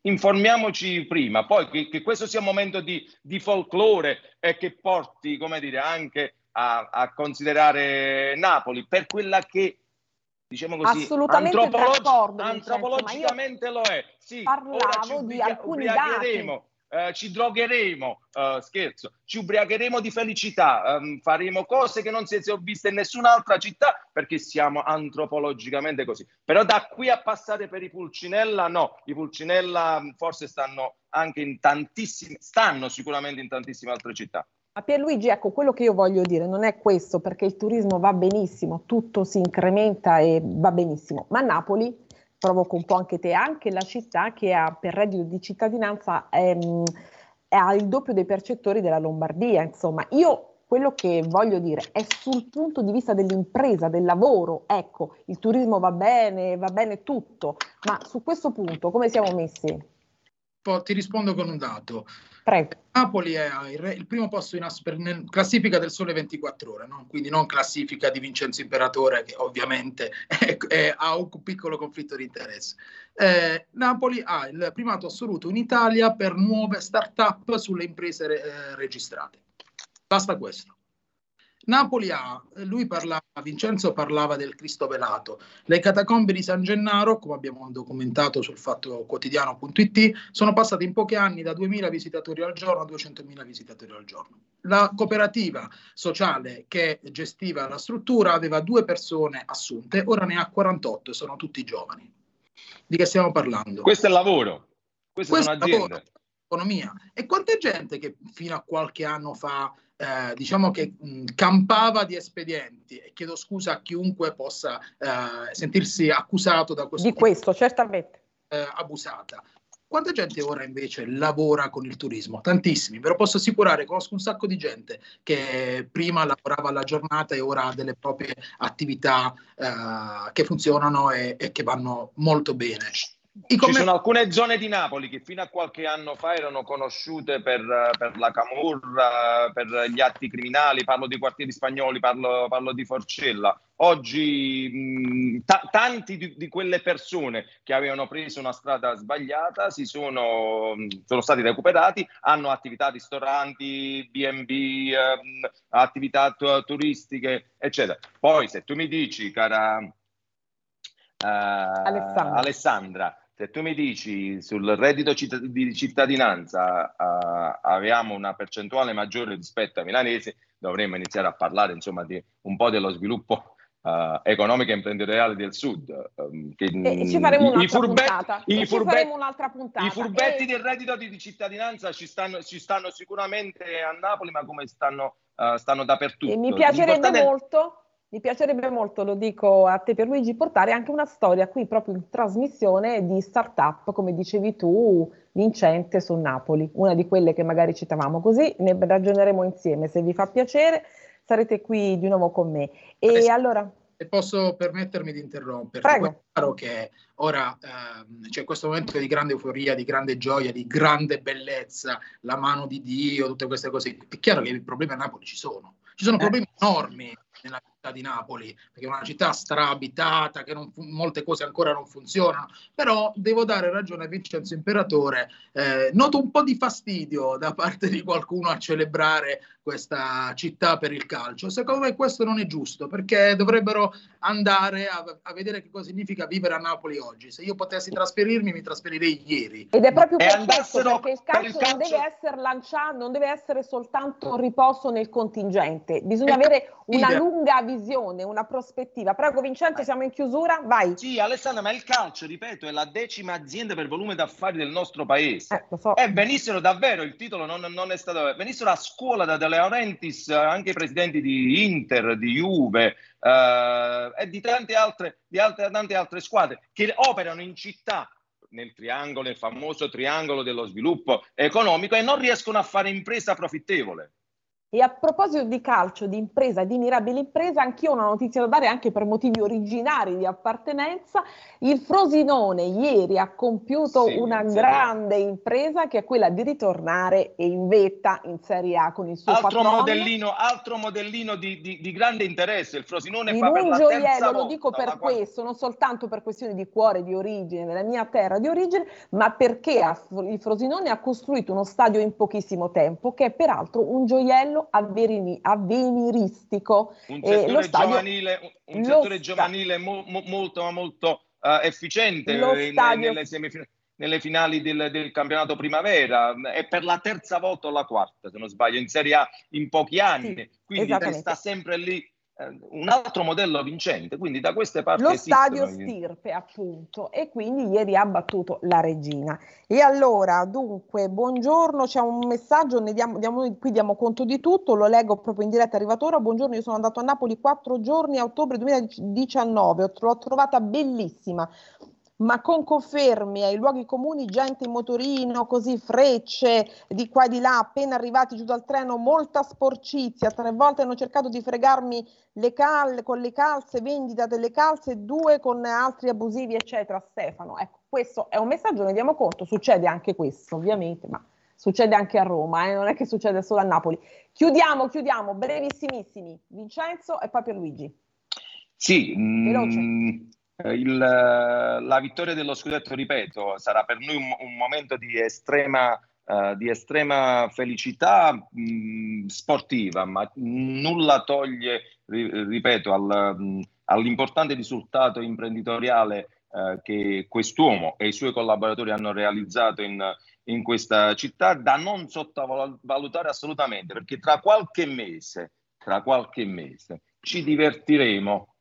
informiamoci prima, poi che, che questo sia un momento di, di, folklore e che porti, come dire, anche a, a considerare Napoli per quella che diciamo così, antropolog- antropologicamente lo è. Sì, parlavo di alcuni dati eh, ci drogheremo, uh, scherzo, ci ubriacheremo di felicità, um, faremo cose che non si sono viste in nessun'altra città perché siamo antropologicamente così. Però da qui a passare per i Pulcinella, no, i Pulcinella mm, forse stanno anche in tantissime, stanno sicuramente in tantissime altre città. Ma Pierluigi, ecco, quello che io voglio dire non è questo, perché il turismo va benissimo, tutto si incrementa e va benissimo, ma Napoli provoco un po' anche te, anche la città che ha per reddito di cittadinanza ehm, ha il doppio dei percettori della Lombardia. Insomma, io quello che voglio dire è sul punto di vista dell'impresa, del lavoro, ecco, il turismo va bene, va bene tutto, ma su questo punto come siamo messi? Ti rispondo con un dato. Prego. Napoli è il, primo posto in asper, classifica del Sole 24 Ore, no? quindi non classifica di Vincenzo Imperatore, che ovviamente è, è, ha un piccolo conflitto di interesse. Eh, Napoli ha il primato assoluto in Italia per nuove start-up sulle imprese eh, registrate. Basta questo. Napoli ha, lui parlava, Vincenzo parlava del Cristo velato. Le catacombe di San Gennaro, come abbiamo documentato sul fatto quotidiano.it, sono passate in pochi anni da 2.000 visitatori al giorno a 200.000 visitatori al giorno. La cooperativa sociale che gestiva la struttura aveva due persone assunte, ora ne ha 48 e sono tutti giovani. Di che stiamo parlando? Questo è il lavoro, queste Questo sono aziende. Lavoro, economia. E quanta gente che fino a qualche anno fa eh, diciamo che mh, campava di espedienti e chiedo scusa a chiunque possa eh, sentirsi accusato da questo di questo certamente eh, abusata quanta gente ora invece lavora con il turismo? Tantissimi, ve lo posso assicurare, conosco un sacco di gente che prima lavorava alla giornata e ora ha delle proprie attività eh, che funzionano e, e, che vanno molto bene. Ci sono alcune zone di Napoli che fino a qualche anno fa erano conosciute per, per la camurra, per gli atti criminali, parlo di quartieri spagnoli, parlo, parlo di Forcella. Oggi mh, t- tanti di, di, quelle persone che avevano preso una strada sbagliata si sono, sono stati recuperati, hanno attività ristoranti, B&B, ehm, attività t- turistiche, eccetera. Poi se tu mi dici, cara... Uh, Alessandra. Alessandra se tu mi dici sul reddito di cittadinanza uh, abbiamo una percentuale maggiore rispetto ai milanesi, dovremmo iniziare a parlare insomma di un po' dello sviluppo uh, economico e imprenditoriale del sud. Um, che, e ci faremo un'altra i furbetti, puntata. I, furbetti, un'altra puntata. I furbetti e... del reddito di, di cittadinanza ci stanno, ci stanno, sicuramente a Napoli, ma come stanno, uh, stanno dappertutto. E mi piacerebbe molto mi piacerebbe molto, lo dico a te per Luigi, portare anche una storia qui proprio in trasmissione di startup, come dicevi tu, vincente su Napoli, una di quelle che magari citavamo così, ne ragioneremo insieme, se vi fa piacere sarete qui di nuovo con me. E se, allora... Se posso permettermi di interrompere, Prego. è chiaro che ora eh, c'è questo momento di grande euforia, di grande gioia, di grande bellezza, la mano di Dio, tutte queste cose, è chiaro che i problemi a Napoli ci sono, ci sono eh. problemi enormi nella città di Napoli, perché è una città straabitata, che non, molte cose ancora non funzionano, però devo dare ragione a Vincenzo Imperatore, eh, noto un po' di fastidio da parte di qualcuno a celebrare questa città per il calcio. Secondo me questo non è giusto, perché dovrebbero andare a, a vedere che cosa significa vivere a Napoli oggi. Se io potessi trasferirmi, mi trasferirei ieri. Ed è proprio per questo, perché il calcio, il calcio, non deve essere lanciato, non deve essere soltanto riposo nel contingente, bisogna avere una lunga visione una prospettiva. Prego Vincenzo, siamo in chiusura, vai. Sì, Alessandra, ma il calcio, ripeto, è la decima azienda per volume d'affari del nostro paese. Eh, so. E venissero davvero, il titolo non, non, è stato... Venissero a scuola da De Laurentiis anche i presidenti di Inter, di Juve eh, e di tante altre, di altre, tante altre squadre che operano in città nel triangolo, nel famoso triangolo dello sviluppo economico e non riescono a fare impresa profittevole. E a proposito di calcio, di impresa, di mirabile impresa, anch'io ho una notizia da dare anche per motivi originari di appartenenza. Il Frosinone ieri ha compiuto sì, una grande impresa che è quella di ritornare in vetta in Serie A con il suo altro modellino, altro modellino di, di, di, grande interesse. Il Frosinone in fa per un gioiello, lo dico per questo, non soltanto per questioni di cuore, di origine, della mia terra di origine, ma perché il Frosinone ha costruito uno stadio in pochissimo tempo che è peraltro un gioiello avverini, avveniristico. Un settore stadio, giovanile, un settore giovanile mo, mo, molto, molto uh, efficiente eh, stadio, nelle, semifinali, nelle finali del, del, campionato primavera e per la terza volta o la quarta, se non sbaglio, in Serie A in pochi anni. Sì, Quindi sta sempre lì eh, un altro modello vincente, quindi da queste parti lo stadio Stirpe appunto e quindi ieri ha battuto la regina. E allora dunque buongiorno c'è un messaggio ne diamo, diamo, qui diamo conto di tutto lo leggo proprio in diretta arrivatore buongiorno io sono andato a Napoli quattro giorni a ottobre 2019 l'ho trovata bellissima ma con confermi ai luoghi comuni, gente in motorino, così frecce di qua e di là, appena arrivati giù dal treno, molta sporcizia, tre volte hanno cercato di fregarmi le cal- con le calze, vendita delle calze, due con altri abusivi, eccetera. Stefano, ecco, questo è un messaggio, ne diamo conto, succede anche questo, ovviamente, ma succede anche a Roma, eh? non è che succede solo a Napoli. Chiudiamo, chiudiamo, brevissimissimi, Vincenzo e poi Pierluigi. Sì, Veloce. Mh, mm, il, la vittoria dello scudetto, ripeto, sarà per noi un, un momento di estrema, uh, di estrema felicità mh, sportiva, ma nulla toglie, ripeto, al, mh, all'importante risultato imprenditoriale uh, che quest'uomo e i suoi collaboratori hanno realizzato in, in questa città, da non sottovalutare assolutamente, perché tra qualche mese, tra qualche mese ci divertiremo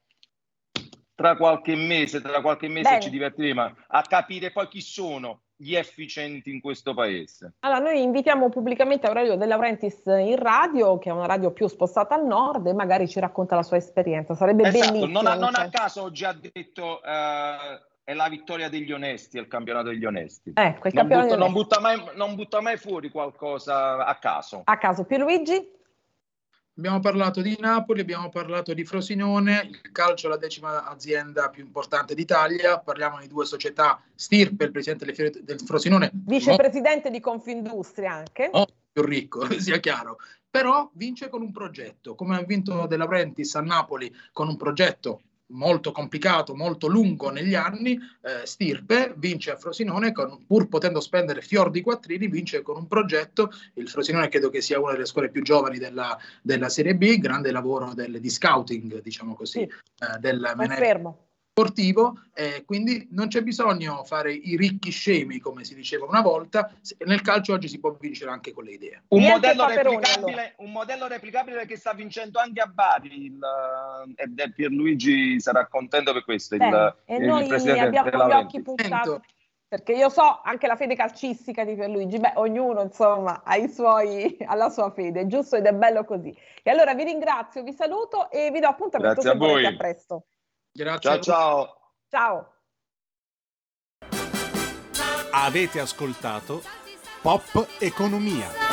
tra qualche mese, tra qualche mese Bene. ci divertiremo a capire poi chi sono gli efficienti in questo paese. Allora, noi invitiamo pubblicamente Aurelio De Laurentiis in radio, che è una radio più spostata al nord, e magari ci racconta la sua esperienza. Sarebbe esatto, bellissimo. Non a, non a caso ho già detto uh, è la vittoria degli onesti, è il campionato degli onesti. Ecco, non, butta, non, butta mai, non butta mai fuori qualcosa a caso. A caso. Pierluigi? Abbiamo parlato di Napoli, abbiamo parlato di Frosinone, il calcio è la decima azienda più importante d'Italia, parliamo di due società, Stirpe, il presidente del Frosinone. Vicepresidente no, di Confindustria anche. No, più ricco, sia chiaro. Però vince con un progetto, come ha vinto De Laurentiis a Napoli con un progetto molto complicato, molto lungo negli anni, eh, Stirpe vince a Frosinone, con, pur potendo spendere fior di quattrini, vince con un progetto, il Frosinone credo che sia una delle scuole più giovani della, della Serie B, grande lavoro del, di scouting, diciamo così, sì. eh, del Confermo sportivo, eh, quindi non c'è bisogno fare i ricchi scemi, come si diceva una volta, nel calcio oggi si può vincere anche con le idee. Un, modello replicabile, un modello replicabile, che sta vincendo anche a Bari, il, ed è Pierluigi sarà contento per questo. Beh, il, e il noi abbiamo gli occhi puntati. Perché io so anche la fede calcistica di Pierluigi, beh, ognuno insomma ha, i suoi, ha la sua fede, giusto ed è bello così. E allora vi ringrazio, vi saluto e vi do appuntamento Grazie a voi. a presto. Grazie. Ciao ciao. Ciao. Avete ascoltato Pop Economia.